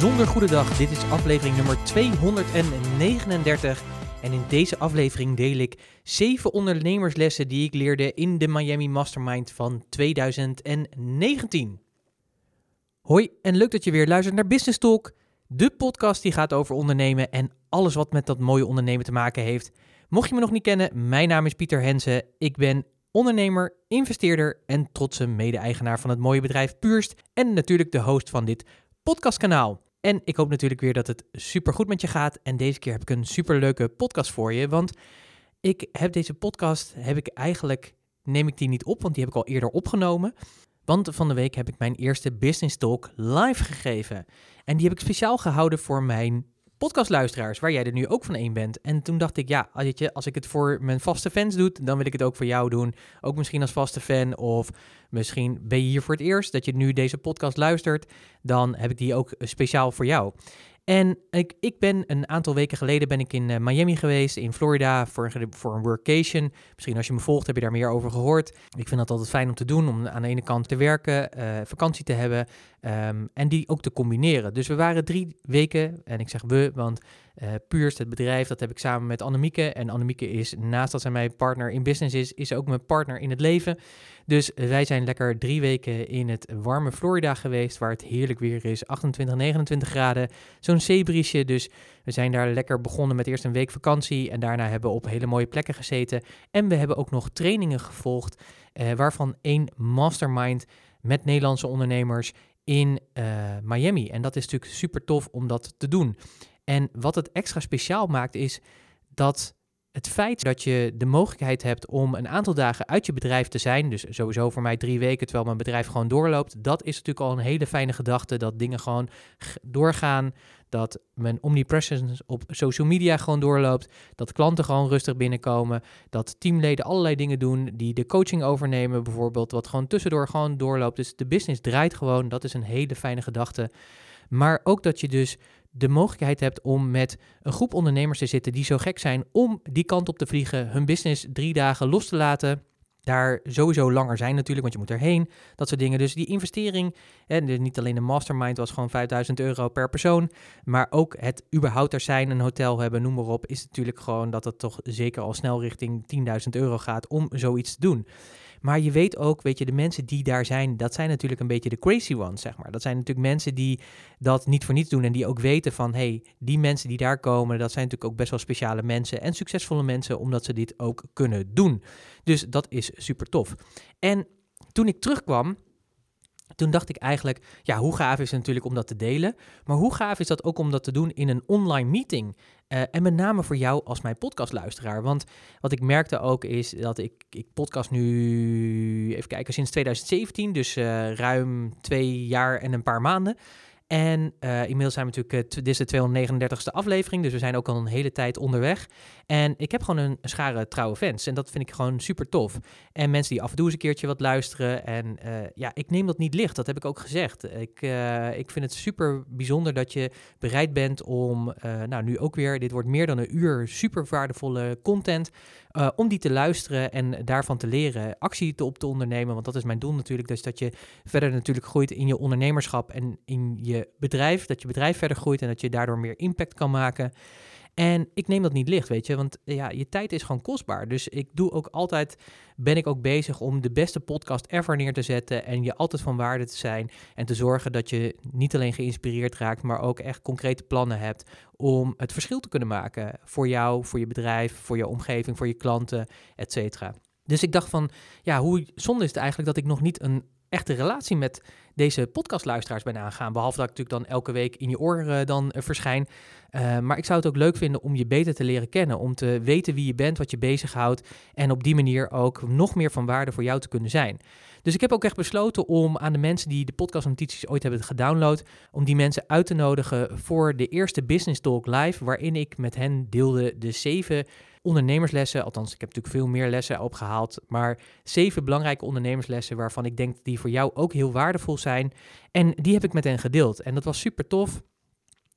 bijzonder goede dag. Dit is aflevering nummer 239. En in deze aflevering deel ik 7 ondernemerslessen die ik leerde in de Miami Mastermind van 2019. Hoi en leuk dat je weer luistert naar Business Talk, de podcast die gaat over ondernemen en alles wat met dat mooie ondernemen te maken heeft. Mocht je me nog niet kennen, mijn naam is Pieter Hensen. Ik ben ondernemer, investeerder en trotse mede-eigenaar van het mooie bedrijf Puurst en natuurlijk de host van dit podcastkanaal. En ik hoop natuurlijk weer dat het super goed met je gaat. En deze keer heb ik een super leuke podcast voor je. Want ik heb deze podcast, heb ik eigenlijk, neem ik die niet op, want die heb ik al eerder opgenomen. Want van de week heb ik mijn eerste Business Talk live gegeven. En die heb ik speciaal gehouden voor mijn podcastluisteraars, waar jij er nu ook van één bent. En toen dacht ik, ja, als ik het voor mijn vaste fans doe, dan wil ik het ook voor jou doen. Ook misschien als vaste fan of misschien ben je hier voor het eerst dat je nu deze podcast luistert. Dan heb ik die ook speciaal voor jou. En ik, ik ben een aantal weken geleden ben ik in eh, Miami geweest, in Florida, voor voor een workation. Misschien als je me volgt heb je daar meer over gehoord. Ik vind dat altijd fijn om te doen, om aan de ene kant te werken, uh, vakantie te hebben ehm, en die ook te combineren. Dus we waren drie weken, en ik zeg we, want uh, Puurst, het bedrijf, dat heb ik samen met Annemieke. En Annemieke is, naast dat zij mijn partner in business is, is ook mijn partner in het leven. Dus wij zijn lekker drie weken in het warme Florida geweest, waar het heerlijk weer is. 28, 29 graden, zo'n zeebriesje. Dus we zijn daar lekker begonnen met eerst een week vakantie. En daarna hebben we op hele mooie plekken gezeten. En we hebben ook nog trainingen gevolgd, uh, waarvan één mastermind met Nederlandse ondernemers in uh, Miami. En dat is natuurlijk super tof om dat te doen. En wat het extra speciaal maakt is dat het feit dat je de mogelijkheid hebt om een aantal dagen uit je bedrijf te zijn, dus sowieso voor mij drie weken terwijl mijn bedrijf gewoon doorloopt, dat is natuurlijk al een hele fijne gedachte. Dat dingen gewoon doorgaan, dat mijn omnipresence op social media gewoon doorloopt, dat klanten gewoon rustig binnenkomen, dat teamleden allerlei dingen doen die de coaching overnemen bijvoorbeeld, wat gewoon tussendoor gewoon doorloopt. Dus de business draait gewoon, dat is een hele fijne gedachte. Maar ook dat je dus de mogelijkheid hebt om met een groep ondernemers te zitten die zo gek zijn om die kant op te vliegen, hun business drie dagen los te laten. Daar sowieso langer zijn natuurlijk, want je moet erheen. Dat soort dingen. Dus die investering, en niet alleen de mastermind was gewoon 5000 euro per persoon. Maar ook het überhaupt er zijn, een hotel hebben, noem maar op. Is natuurlijk gewoon dat het toch zeker al snel richting 10.000 euro gaat om zoiets te doen. Maar je weet ook, weet je, de mensen die daar zijn, dat zijn natuurlijk een beetje de crazy ones, zeg maar. Dat zijn natuurlijk mensen die dat niet voor niets doen en die ook weten van, hey, die mensen die daar komen, dat zijn natuurlijk ook best wel speciale mensen en succesvolle mensen, omdat ze dit ook kunnen doen. Dus dat is super tof. En toen ik terugkwam, toen dacht ik eigenlijk, ja, hoe gaaf is het natuurlijk om dat te delen, maar hoe gaaf is dat ook om dat te doen in een online meeting? Uh, en met name voor jou als mijn podcastluisteraar. Want wat ik merkte ook is dat ik, ik podcast nu, even kijken, sinds 2017, dus uh, ruim twee jaar en een paar maanden. En uh, inmiddels zijn we natuurlijk, uh, dit is de 239ste aflevering, dus we zijn ook al een hele tijd onderweg. En ik heb gewoon een, schare trouwe fans en dat vind ik gewoon super tof. En mensen die af en toe eens een keertje wat luisteren. En uh, ja, ik neem dat niet licht, dat heb ik ook gezegd. Ik, ik vind het super bijzonder dat je bereid bent om, nou nu ook weer, dit wordt meer dan een uur super waardevolle content. Om die te luisteren en daarvan te leren, actie te op te ondernemen. Want dat is mijn doel natuurlijk. Dus dat je verder natuurlijk groeit in je ondernemerschap en in je bedrijf. Dat je bedrijf verder groeit en dat je daardoor meer impact kan maken. En ik neem dat niet licht, weet je, want ja, je tijd is gewoon kostbaar. Dus ik doe ook altijd, ben ik ook bezig om de beste podcast ever neer te zetten en je altijd van waarde te zijn en te zorgen dat je niet alleen geïnspireerd raakt, maar ook echt concrete plannen hebt om het verschil te kunnen maken voor jou, voor je bedrijf, voor je omgeving, voor je klanten, et cetera. Dus ik dacht van, ja, hoe zonde is het eigenlijk dat ik nog niet een echte relatie met deze podcastluisteraars ben aangaan. Behalve dat ik natuurlijk dan elke week in je oren uh, dan uh, verschijn. Uh, maar ik zou het ook leuk vinden om je beter te leren kennen. Om te weten wie je bent, wat je bezighoudt. En op die manier ook nog meer van waarde voor jou te kunnen zijn. Dus ik heb ook echt besloten om aan de mensen die de podcastnotities ooit hebben gedownload. Om die mensen uit te nodigen voor de eerste Business Talk Live. Waarin ik met hen deelde de zeven ondernemerslessen. Althans, ik heb natuurlijk veel meer lessen opgehaald. Maar zeven belangrijke ondernemerslessen waarvan ik denk die voor jou ook heel waardevol zijn. En die heb ik met hen gedeeld. En dat was super tof.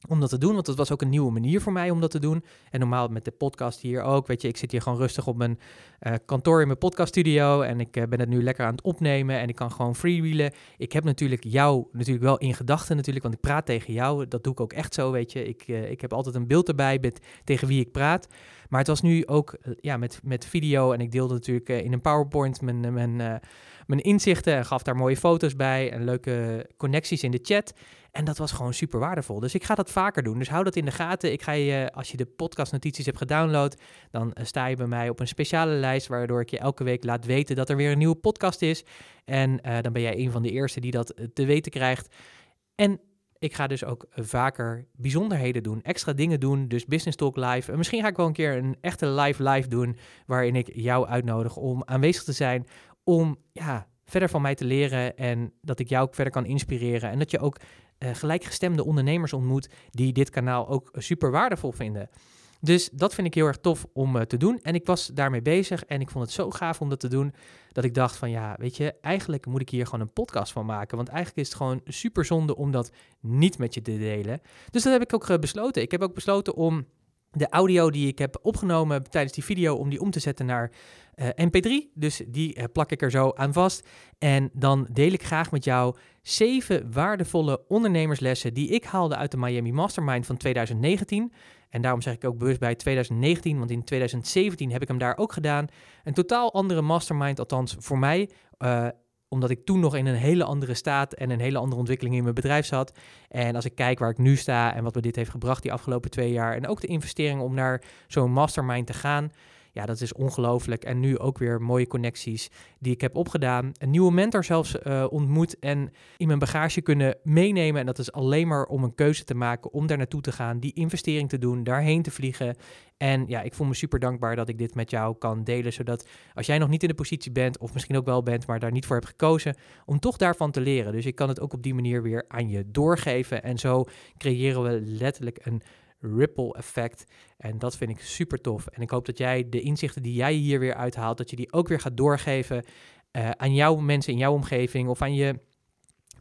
Om dat te doen. Want het was ook een nieuwe manier voor mij om dat te doen. En normaal met de podcast hier ook. Weet je, ik zit hier gewoon rustig op mijn uh, kantoor in mijn podcaststudio. En ik uh, ben het nu lekker aan het opnemen. En ik kan gewoon freewheelen. Ik heb natuurlijk jou natuurlijk wel in gedachten natuurlijk. Want ik praat tegen jou. Dat doe ik ook echt zo, weet je. Ik, uh, ik heb altijd een beeld erbij met, tegen wie ik praat. Maar het was nu ook ja, met, met video. En ik deelde natuurlijk in een PowerPoint mijn, mijn, mijn inzichten. En gaf daar mooie foto's bij. En leuke connecties in de chat. En dat was gewoon super waardevol. Dus ik ga dat vaker doen. Dus hou dat in de gaten. Ik ga je, als je de podcastnotities hebt gedownload, dan uh, sta je bij mij op een speciale lijst, waardoor ik je elke week laat weten dat er weer een nieuwe podcast is. En uh, dan ben jij een van de eerste die dat eh, te weten krijgt. En ik ga dus ook vaker bijzonderheden doen, extra dingen doen. Dus Business Talk Live. En misschien ga ik wel een keer een echte live live doen, waarin ik jou uitnodig om aanwezig te zijn. Om ja, verder van mij te leren en dat ik jou ook verder kan inspireren. En dat je ook gelijkgestemde ondernemers ontmoet die dit kanaal ook super waardevol vinden. Dus dat vind ik heel erg tof om uh, te doen. En ik was daarmee bezig en ik vond het zo gaaf om dat te doen. Dat ik dacht van ja, weet je, eigenlijk moet ik hier gewoon een podcast van maken. Want eigenlijk is het gewoon super zonde om dat niet met je te delen. Dus dat heb ik ook uh, besloten. Ik heb ook besloten om de audio die ik heb opgenomen tijdens die video, om die om te zetten naar uh, MP3. Dus die plak ik er zo aan vast. En dan deel ik graag met jou zeven waardevolle ondernemerslessen die ik haalde uit de Miami Mastermind van 2019. En daarom zeg ik ook bewust bij 2019, want in 2017 heb ik hem daar ook gedaan. Een totaal andere mastermind, althans voor mij. Uh, omdat ik toen nog in een hele andere staat en een hele andere ontwikkeling in mijn bedrijf zat. En als ik kijk waar ik nu sta en wat me dit heeft gebracht die afgelopen twee jaar. En ook de investering om naar zo'n mastermind te gaan. Ja, dat is ongelooflijk. En nu ook weer mooie connecties die ik heb opgedaan. Een nieuwe mentor zelfs uh, ontmoet en in mijn bagage kunnen meenemen. En dat is alleen maar om een keuze te maken om daar naartoe te gaan, die investering te doen, daarheen te vliegen. En ja, ik voel me super dankbaar dat ik dit met jou kan delen. Zodat als jij nog niet in de positie bent, of misschien ook wel bent, maar daar niet voor hebt gekozen, om toch daarvan te leren. Dus ik kan het ook op die manier weer aan je doorgeven. En zo creëren we letterlijk een ripple effect. En dat vind ik super tof. En ik hoop dat jij de inzichten die jij hier weer uithaalt, dat je die ook weer gaat doorgeven uh, aan jouw mensen in jouw omgeving of aan je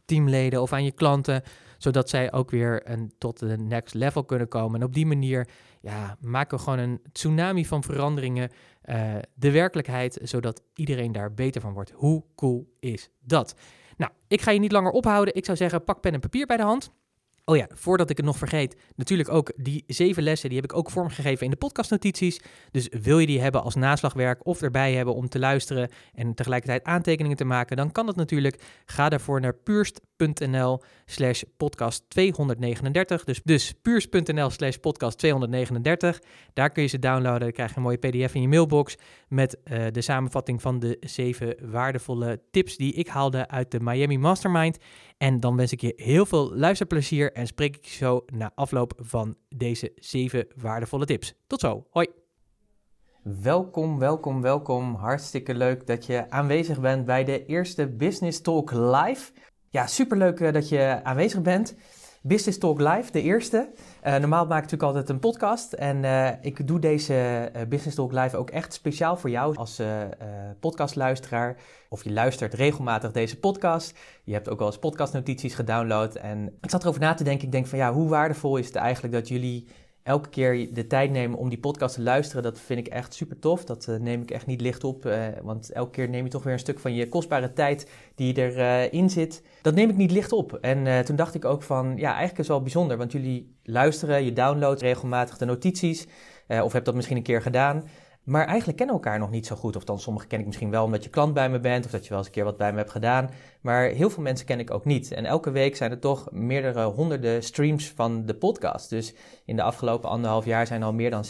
teamleden of aan je klanten, zodat zij ook weer een, tot de next level kunnen komen. En op die manier ja, maken we gewoon een tsunami van veranderingen, uh, de werkelijkheid, zodat iedereen daar beter van wordt. Hoe cool is dat? Nou, ik ga je niet langer ophouden. Ik zou zeggen, pak pen en papier bij de hand. Oh ja, voordat ik het nog vergeet, natuurlijk ook die zeven lessen, die heb ik ook vormgegeven in de podcastnotities. Dus wil je die hebben als naslagwerk of erbij hebben om te luisteren en tegelijkertijd aantekeningen te maken, dan kan dat natuurlijk. Ga daarvoor naar puurst.nl slash podcast 239. Dus, dus puurst.nl slash podcast 239. Daar kun je ze downloaden, dan krijg je een mooie pdf in je mailbox met uh, de samenvatting van de zeven waardevolle tips die ik haalde uit de Miami Mastermind. En dan wens ik je heel veel luisterplezier en spreek ik je zo na afloop van deze zeven waardevolle tips. Tot zo, hoi! Welkom, welkom, welkom. Hartstikke leuk dat je aanwezig bent bij de eerste Business Talk Live. Ja, superleuk uh, dat je aanwezig bent. Business Talk Live, de eerste. Uh, normaal maak ik natuurlijk altijd een podcast. En uh, ik doe deze Business Talk Live ook echt speciaal voor jou als podcastluisteraar. Of je luistert regelmatig deze podcast. Je hebt ook al eens podcastnotities gedownload. En ik zat erover na te denken. Ik denk van ja, hoe waardevol is het eigenlijk dat jullie elke keer de tijd nemen om die podcast te luisteren, dat vind ik echt super tof. Dat uh, neem ik echt niet licht op, uh, want elke keer neem je toch weer een stuk van je kostbare tijd die erin uh, zit. Dat neem ik niet licht op. En toen dacht ik ook van, ja, eigenlijk is het wel bijzonder, want jullie luisteren, je downloadt regelmatig de notities, of hebt dat misschien een keer gedaan. Maar eigenlijk kennen elkaar nog niet zo goed. Of dan sommigen ken ik misschien wel omdat je klant bij me bent. Of dat je wel eens een keer wat bij me hebt gedaan. Maar heel veel mensen ken ik ook niet. En elke week zijn er toch meerdere honderden streams van de podcast. Dus in de afgelopen anderhalf jaar zijn al meer dan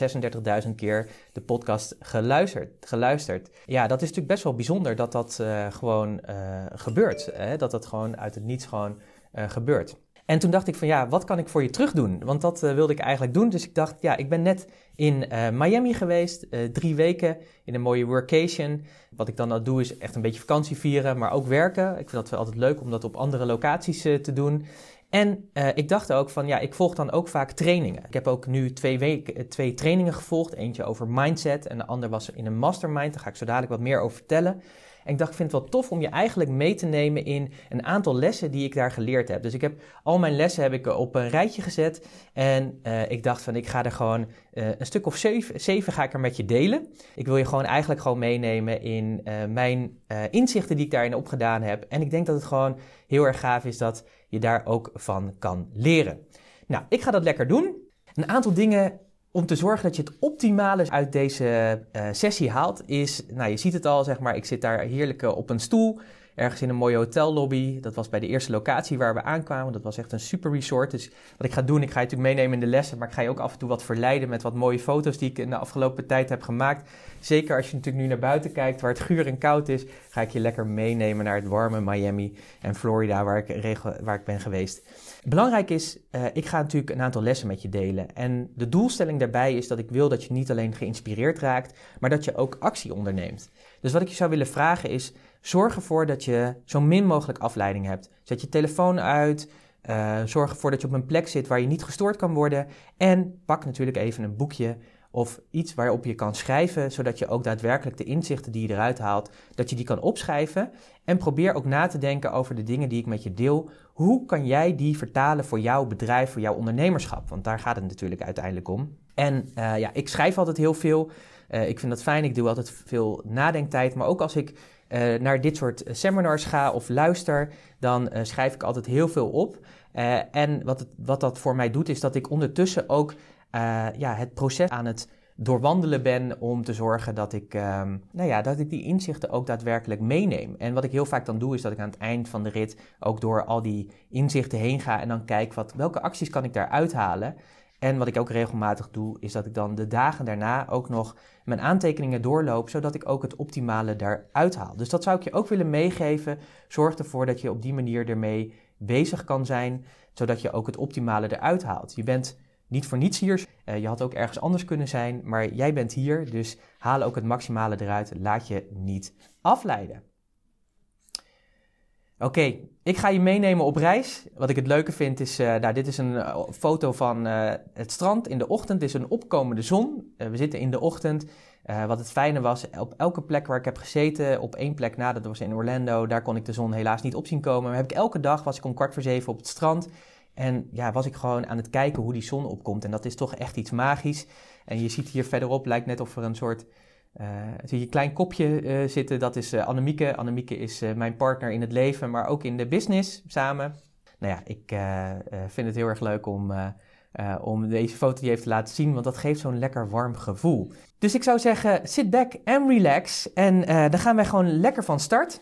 36.000 keer de podcast geluisterd. geluisterd. Ja, dat is natuurlijk best wel bijzonder dat dat uh, gewoon uh, gebeurt. Hè? Dat dat gewoon uit het niets gewoon uh, gebeurt. En toen dacht ik van ja, wat kan ik voor je terug doen? Want dat uh, wilde ik eigenlijk doen. Dus ik dacht, ja, ik ben net in uh, Miami geweest, uh, drie weken in een mooie workation. Wat ik dan al doe is echt een beetje vakantie vieren, maar ook werken. Ik vind dat altijd leuk om dat op andere locaties te doen. En ik dacht ook van ja, ik volg dan ook vaak trainingen. Ik heb ook nu twee, weken, twee trainingen gevolgd. Eentje over mindset en de ander was in een mastermind. Daar ga ik zo dadelijk wat meer over vertellen. En ik dacht, ik vind het wel tof om je eigenlijk mee te nemen in een aantal lessen die ik daar geleerd heb. Dus ik heb al mijn lessen heb ik op een rijtje gezet. En uh, ik dacht van, ik ga er gewoon uh, een stuk of zeven, zeven ga ik er met je delen. Ik wil je gewoon eigenlijk gewoon meenemen in mijn inzichten die ik daarin opgedaan heb. En ik denk dat het gewoon heel erg gaaf is dat je daar ook van kan leren. Nou, ik ga dat lekker doen. Een aantal dingen om te zorgen dat je het optimale uit deze uh, sessie haalt, is, nou je ziet het al, zeg maar, ik zit daar heerlijk op een stoel, ergens in een mooie hotellobby. Dat was bij de eerste locatie waar we aankwamen. Dat was echt een super resort. Dus wat ik ga doen, ik ga je natuurlijk meenemen in de lessen, maar ik ga je ook af en toe wat verleiden met wat mooie foto's die ik in de afgelopen tijd heb gemaakt. Zeker als je natuurlijk nu naar buiten kijkt, waar het guur en koud is, ga ik je lekker meenemen naar het warme Miami en Florida, waar ik, waar ik ben geweest. Belangrijk is, uh, ik ga natuurlijk een aantal lessen met je delen. En de doelstelling daarbij is dat ik wil dat je niet alleen geïnspireerd raakt, maar dat je ook actie onderneemt. Dus wat ik je zou willen vragen is, zorg ervoor dat je zo min mogelijk afleiding hebt. Zet je telefoon uit, uh, zorg ervoor dat je op een plek zit waar je niet gestoord kan worden. En pak natuurlijk even een boekje of iets waarop je kan schrijven, zodat je ook daadwerkelijk de inzichten die je eruit haalt, dat je die kan opschrijven. En probeer ook na te denken over de dingen die ik met je deel. Hoe kan jij die vertalen voor jouw bedrijf, voor jouw ondernemerschap? Want daar gaat het natuurlijk uiteindelijk om. En uh, ja, ik schrijf altijd heel veel. Uh, ik vind dat fijn. Ik doe altijd veel nadenktijd. Maar ook als ik uh, naar dit soort seminars ga of luister, dan schrijf ik altijd heel veel op. en wat, het, wat dat voor mij doet, is dat ik ondertussen ook uh, ja, het proces aan het doorwandelen ben om te zorgen dat ik, um, nou ja, dat ik die inzichten ook daadwerkelijk meeneem. En wat ik heel vaak dan doe, is dat ik aan het eind van de rit ook door al die inzichten heen ga en dan kijk wat, welke acties kan ik daar uithalen. En wat ik ook regelmatig doe, is dat ik dan de dagen daarna ook nog mijn aantekeningen doorloop, zodat ik ook het optimale daaruit haal. Dus dat zou ik je ook willen meegeven. Zorg ervoor dat je op die manier ermee bezig kan zijn, zodat je ook het optimale eruit haalt. Je bent niet voor niets hier. Uh, je had ook ergens anders kunnen zijn, maar jij bent hier, dus haal ook het maximale eruit. Laat je niet afleiden. Oké, ik ga je meenemen op reis. Wat ik het leuke vind is, uh, nou, dit is een uh, foto van het strand in de ochtend. Is een opkomende zon. we zitten in de ochtend. wat het fijne was, op elke plek waar ik heb gezeten, op één plek na, dat was in Orlando, daar kon ik de zon helaas niet op zien komen. Maar heb ik elke dag, was ik om kwart voor zeven op het strand. En ja, was ik gewoon aan het kijken hoe die zon opkomt. En dat is toch echt iets magisch. En je ziet hier verderop, lijkt net of er een soort... Uh, zie je een klein kopje uh, zitten, dat is uh, Annemieke. Annemieke is mijn partner in het leven, maar ook in de business samen. Nou ja, ik vind het heel erg leuk om, om deze foto die even te laten zien, want dat geeft zo'n lekker warm gevoel. Dus ik zou zeggen, sit back and relax. En dan gaan wij gewoon lekker van start.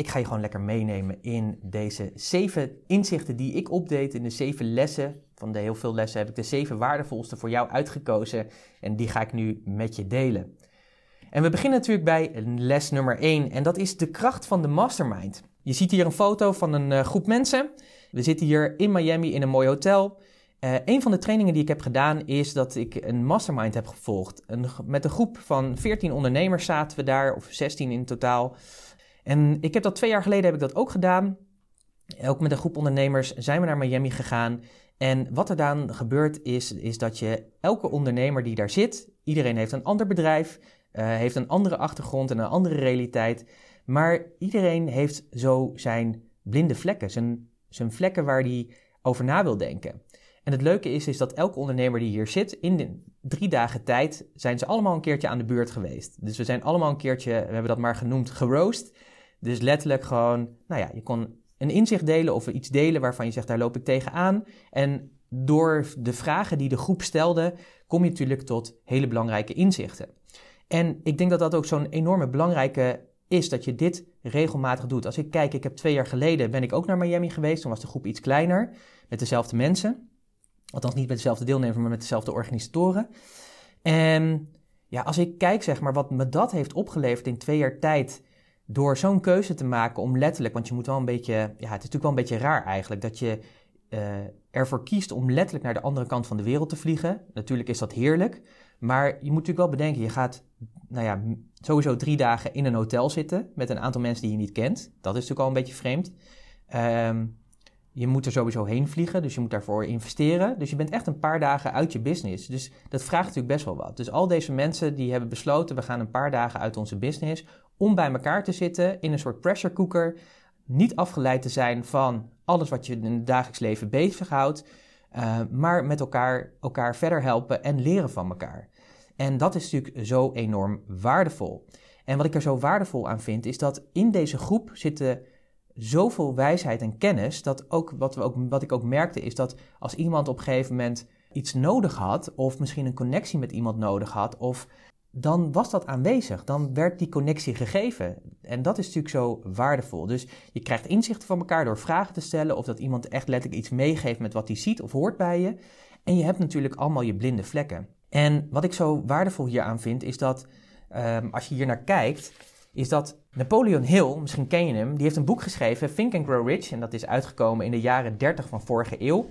Ik ga je gewoon lekker meenemen in deze zeven inzichten die ik opdeed in de zeven lessen. Van de heel veel lessen heb ik de zeven waardevolste voor jou uitgekozen en die ga ik nu met je delen. En we beginnen natuurlijk bij les nummer 1 en dat is de kracht van de mastermind. Je ziet hier een foto van een uh, groep mensen. We zitten hier in Miami in een mooi hotel. Uh, een van de trainingen die ik heb gedaan is dat ik een mastermind heb gevolgd. Met een groep van 14 ondernemers zaten we daar, of 16 in totaal. En ik heb dat twee jaar geleden heb ik dat ook gedaan. Ook met een groep ondernemers zijn we naar Miami gegaan. En wat er dan gebeurt is, is dat je elke ondernemer die daar zit, iedereen heeft een ander bedrijf, uh, heeft een andere achtergrond en een andere realiteit. Maar iedereen heeft zo zijn blinde vlekken, zijn, zijn vlekken waar hij over na wil denken. En het leuke is, is dat elke ondernemer die hier zit, in de drie dagen tijd, zijn ze allemaal een keertje aan de beurt geweest. Dus we zijn allemaal een keertje, we hebben dat maar genoemd, geroost. Dus letterlijk gewoon, nou ja, je kon een inzicht delen of iets delen waarvan je zegt, daar loop ik tegenaan. En door de vragen die de groep stelde, kom je natuurlijk tot hele belangrijke inzichten. En ik denk dat dat ook zo'n enorme belangrijke is, dat je dit regelmatig doet. Als ik kijk, ik heb twee jaar geleden, ben ik ook naar Miami geweest. Toen was de groep iets kleiner, met dezelfde mensen. Althans niet met dezelfde deelnemers, maar met dezelfde organisatoren. En ja, als ik kijk, zeg maar, wat me dat heeft opgeleverd in twee jaar tijd door zo'n keuze te maken om letterlijk, want je moet wel een beetje, ja, het is natuurlijk wel een beetje raar eigenlijk, dat je uh, ervoor kiest om letterlijk naar de andere kant van de wereld te vliegen. Natuurlijk is dat heerlijk, maar je moet natuurlijk wel bedenken, je gaat, nou ja, sowieso drie dagen in een hotel zitten met een aantal mensen die je niet kent. Dat is natuurlijk al een beetje vreemd. Um, je moet er sowieso heen vliegen, dus je moet daarvoor investeren. Dus je bent echt een paar dagen uit je business. Dus dat vraagt natuurlijk best wel wat. Dus al deze mensen die hebben besloten, we gaan een paar dagen uit onze business om bij elkaar te zitten in een soort pressure cooker, niet afgeleid te zijn van alles wat je in het dagelijks leven bezighoudt, uh, maar met elkaar, elkaar verder helpen en leren van elkaar. En dat is natuurlijk zo enorm waardevol. En wat ik er zo waardevol aan vind, is dat in deze groep zitten zoveel wijsheid en kennis, dat ook wat, we ook, wat ik ook merkte, is dat als iemand op een gegeven moment iets nodig had, of misschien een connectie met iemand nodig had, of dan was dat aanwezig. Dan werd die connectie gegeven. En dat is natuurlijk zo waardevol. Dus je krijgt inzichten van elkaar door vragen te stellen, of dat iemand echt letterlijk iets meegeeft met wat hij ziet of hoort bij je. En je hebt natuurlijk allemaal je blinde vlekken. En wat ik zo waardevol hieraan vind, is dat um, als je hier naar kijkt, is dat Napoleon Hill, misschien ken je hem, die heeft een boek geschreven, Think and Grow Rich. En dat is uitgekomen in de jaren 30 van vorige eeuw.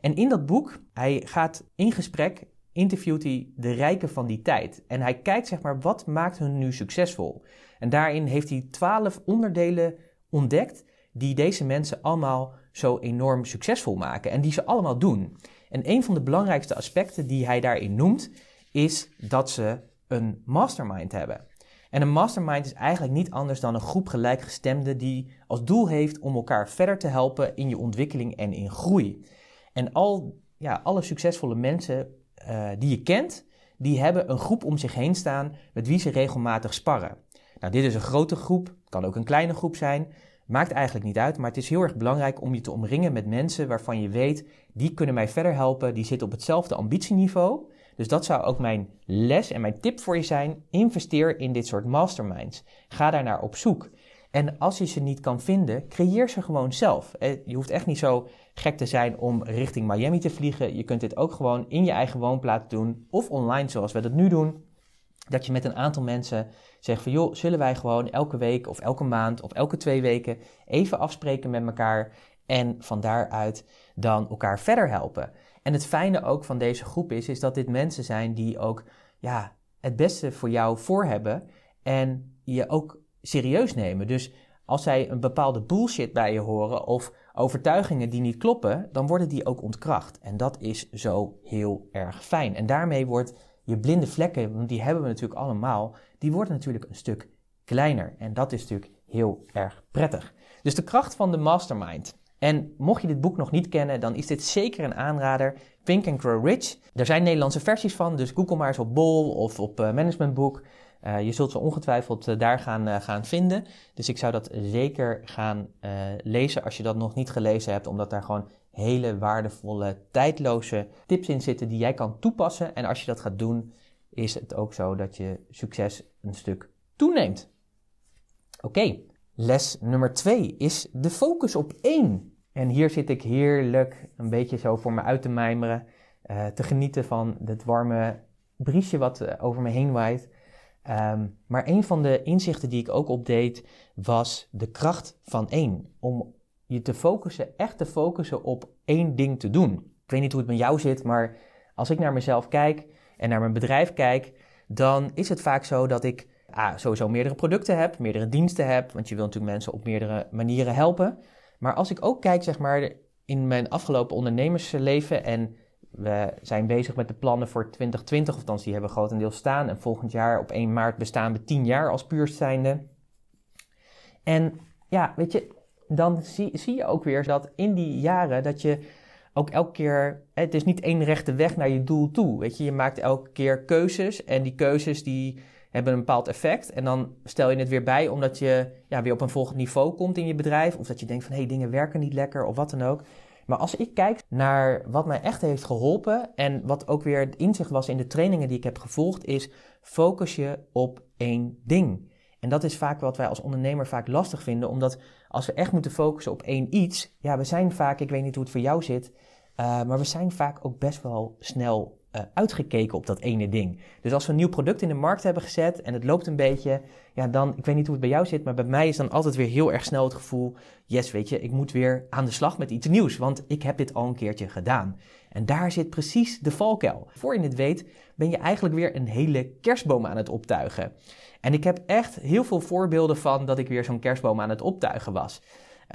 En in dat boek, hij gaat in gesprek, interviewt hij de rijken van die tijd. En hij kijkt, zeg maar, wat maakt hun nu succesvol? En daarin heeft hij twaalf onderdelen ontdekt die deze mensen allemaal zo enorm succesvol maken. En die ze allemaal doen. En een van de belangrijkste aspecten die hij daarin noemt, is dat ze een mastermind hebben. En een mastermind is eigenlijk niet anders dan een groep gelijkgestemden die als doel heeft om elkaar verder te helpen in je ontwikkeling en in groei. En al, ja, alle succesvolle mensen uh, die je kent, die hebben een groep om zich heen staan met wie ze regelmatig sparren. Nou, dit is een grote groep, kan ook een kleine groep zijn, maakt eigenlijk niet uit, maar het is heel erg belangrijk om je te omringen met mensen waarvan je weet, die kunnen mij verder helpen, die zitten op hetzelfde ambitieniveau. Dus dat zou ook mijn les en mijn tip voor je zijn. Investeer in dit soort masterminds. Ga daar naar op zoek. En als je ze niet kan vinden, creëer ze gewoon zelf. Eh, je hoeft echt niet zo gek te zijn om richting Miami te vliegen. Je kunt dit ook gewoon in je eigen woonplaats doen of online zoals we dat nu doen. Dat je met een aantal mensen zegt van joh, zullen wij gewoon elke week of elke maand of elke twee weken even afspreken met elkaar en van daaruit dan elkaar verder helpen. En het fijne ook van deze groep is, is dat dit mensen zijn die ook ja, het beste voor jou voor hebben en je ook serieus nemen. Dus als zij een bepaalde bullshit bij je horen of overtuigingen die niet kloppen, dan worden die ook ontkracht. En dat is zo heel erg fijn. En daarmee wordt je blinde vlekken, want die hebben we natuurlijk allemaal, die worden natuurlijk een stuk kleiner. En dat is natuurlijk heel erg prettig. Dus de kracht van de mastermind. En mocht je dit boek nog niet kennen, dan is dit zeker een aanrader. Think and Grow Rich. Er zijn Nederlandse versies van, dus google maar eens op Bol of op uh, Managementboek. Uh, je zult ze ongetwijfeld uh, daar gaan, gaan vinden. Dus ik zou dat zeker gaan lezen als je dat nog niet gelezen hebt, omdat daar gewoon hele waardevolle, tijdloze tips in zitten die jij kan toepassen. En als je dat gaat doen, is het ook zo dat je succes een stuk toeneemt. Oké, les nummer twee is de focus op één. En hier zit ik heerlijk een beetje zo voor me uit te mijmeren. Te genieten van het warme briesje wat over me heen waait. Um, maar een van de inzichten die ik ook opdeed was de kracht van één. Om je te focussen, echt te focussen op één ding te doen. Ik weet niet hoe het met jou zit, maar als ik naar mezelf kijk en naar mijn bedrijf kijk, dan is het vaak zo dat ik ah, sowieso meerdere producten heb, meerdere diensten heb, want je wil natuurlijk mensen op meerdere manieren helpen. Maar als ik ook kijk, zeg maar, in mijn afgelopen ondernemersleven en we zijn bezig met de plannen voor 2020, of althans die hebben grotendeels staan. En volgend jaar op 1 maart bestaan we 10 jaar als puur zijnde. En ja, weet je, dan zie, zie je ook weer dat in die jaren dat je ook elke keer, het is niet één rechte weg naar je doel toe. Weet je, je maakt elke keer keuzes en die keuzes die hebben een bepaald effect. En dan stel je het weer bij omdat je ja, weer op een volgend niveau komt in je bedrijf. Of dat je denkt van hé, hey, dingen werken niet lekker of wat dan ook. Maar als ik kijk naar wat mij echt heeft geholpen en wat ook weer het inzicht was in de trainingen die ik heb gevolgd, is focus je op één ding. En dat is vaak wat wij als ondernemer vaak lastig vinden, omdat als we echt moeten focussen op één iets, ja, we zijn vaak, ik weet niet hoe het voor jou zit, uh, maar we zijn vaak ook best wel snel uh, uitgekeken op dat ene ding. Dus als we een nieuw product in de markt hebben gezet en het loopt een beetje, ja, dan, ik weet niet hoe het bij jou zit, maar bij mij is dan altijd weer heel erg snel het gevoel, yes, weet je, ik moet weer aan de slag met iets nieuws, want ik heb dit al een keertje gedaan. En daar zit precies de valkuil. Voor je het weet, ben je eigenlijk weer een hele kerstboom aan het optuigen. En ik heb echt heel veel voorbeelden van dat ik weer zo'n kerstboom aan het optuigen was.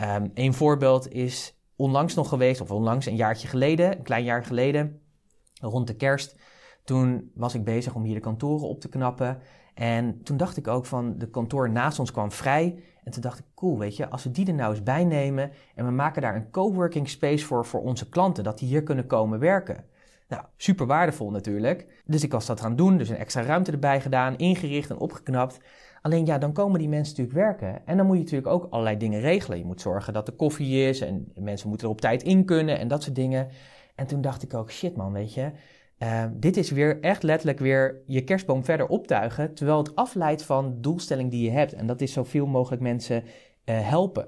Um, een voorbeeld is onlangs nog geweest, of onlangs een jaartje geleden, een klein jaar geleden rond de kerst. Toen was ik bezig om hier de kantoren op te knappen. En toen dacht ik ook van, de kantoor naast ons kwam vrij. En toen dacht ik, cool, weet je, als we die er nou eens bij nemen en we maken daar een coworking space voor voor onze klanten, dat die hier kunnen komen werken. Nou, super waardevol natuurlijk. Dus ik was dat gaan doen, dus een extra ruimte erbij gedaan, ingericht en opgeknapt. Alleen ja, dan komen die mensen natuurlijk werken. En dan moet je natuurlijk ook allerlei dingen regelen. Je moet zorgen dat er koffie is en mensen moeten er op tijd in kunnen en dat soort dingen. En toen dacht ik ook, shit man, weet je, uh, dit is weer echt letterlijk weer je kerstboom verder optuigen, terwijl het afleidt van de doelstelling die je hebt. En dat is zoveel mogelijk mensen uh, helpen.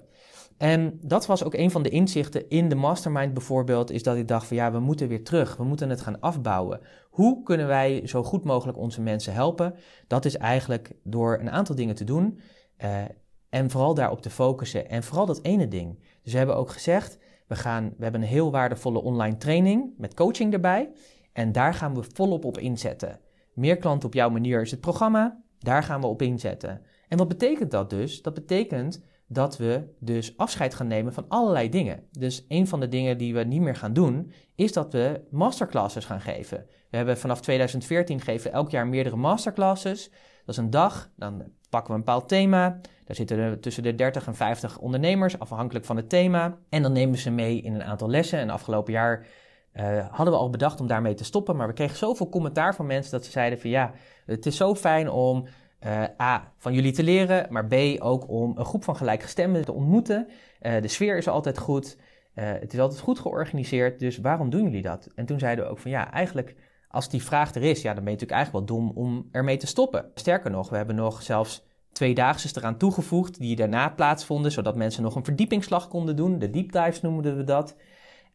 En dat was ook een van de inzichten in de mastermind bijvoorbeeld, is dat ik dacht van ja, we moeten weer terug, we moeten het gaan afbouwen. Hoe kunnen wij zo goed mogelijk onze mensen helpen? Dat is eigenlijk door een aantal dingen te doen uh, en vooral daarop te focussen en vooral dat ene ding. Dus we hebben ook gezegd, we, gaan, we hebben een heel waardevolle online training met coaching erbij en daar gaan we volop op inzetten. Meer klanten op jouw manier is het programma, daar gaan we op inzetten. En wat betekent dat dus? Dat betekent dat we dus afscheid gaan nemen van allerlei dingen. Dus een van de dingen die we niet meer gaan doen, is dat we masterclasses gaan geven. We hebben vanaf 2014 geven elk jaar meerdere masterclasses. Dat is een dag, dan pakken we een bepaald thema. Daar zitten er tussen de 30 en 50 ondernemers, afhankelijk van het thema. En dan nemen ze mee in een aantal lessen. En afgelopen jaar uh, hadden we al bedacht om daarmee te stoppen. Maar we kregen zoveel commentaar van mensen dat ze zeiden van ja, het is zo fijn om uh, A, van jullie te leren, maar B, ook om een groep van gelijkgestemden te ontmoeten. Uh, de sfeer is altijd goed, het is altijd goed georganiseerd, dus waarom doen jullie dat? En toen zeiden we ook van ja, eigenlijk als die vraag er is, ja, dan ben je natuurlijk eigenlijk wel dom om ermee te stoppen. Sterker nog, we hebben nog zelfs tweedaagse eraan toegevoegd die daarna plaatsvonden, zodat mensen nog een verdiepingsslag konden doen. De deep dives noemden we dat.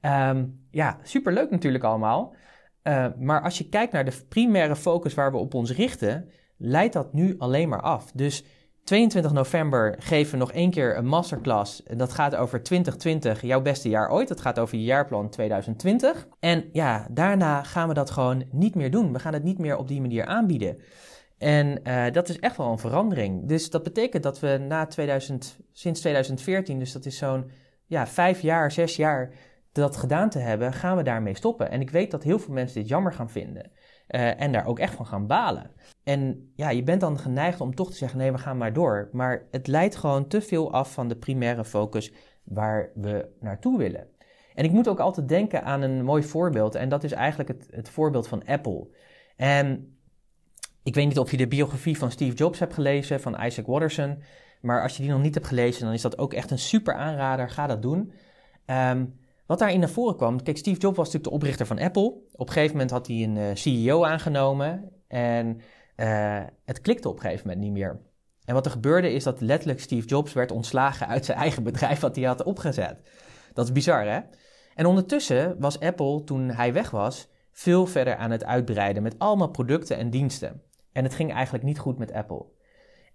Um, ja, superleuk natuurlijk allemaal. maar als je kijkt naar de primaire focus waar we op ons richten, leidt dat nu alleen maar af. Dus 22 november geven we nog één keer een masterclass. Dat gaat over 2020, jouw beste jaar ooit. Dat gaat over je jaarplan 2020. En ja, daarna gaan we dat gewoon niet meer doen. We gaan het niet meer op die manier aanbieden. En uh, dat is echt wel een verandering. Dus dat betekent dat we na 2000, sinds 2014, dus dat is zo'n ja, vijf jaar, zes jaar dat gedaan te hebben, gaan we daarmee stoppen. En ik weet dat heel veel mensen dit jammer gaan vinden. Uh, en daar ook echt van gaan balen. En ja, je bent dan geneigd om toch te zeggen: nee, we gaan maar door. Maar het leidt gewoon te veel af van de primaire focus waar we naartoe willen. En ik moet ook altijd denken aan een mooi voorbeeld. En dat is eigenlijk het, het voorbeeld van Apple. En ik weet niet of je de biografie van Steve Jobs hebt gelezen, van Isaac Watterson. Maar als je die nog niet hebt gelezen, dan is dat ook echt een super aanrader. Ga dat doen. Um, wat daarin naar voren kwam, kijk, Steve Jobs was natuurlijk de oprichter van Apple. Op een gegeven moment had hij een eh, CEO aangenomen en uh, het klikte op een gegeven moment niet meer. En wat er gebeurde is dat letterlijk Steve Jobs werd ontslagen uit zijn eigen bedrijf wat hij had opgezet. Dat is bizar, hè? En ondertussen was Apple, toen hij weg was, veel verder aan het uitbreiden met allemaal producten en diensten. En het ging eigenlijk niet goed met Apple.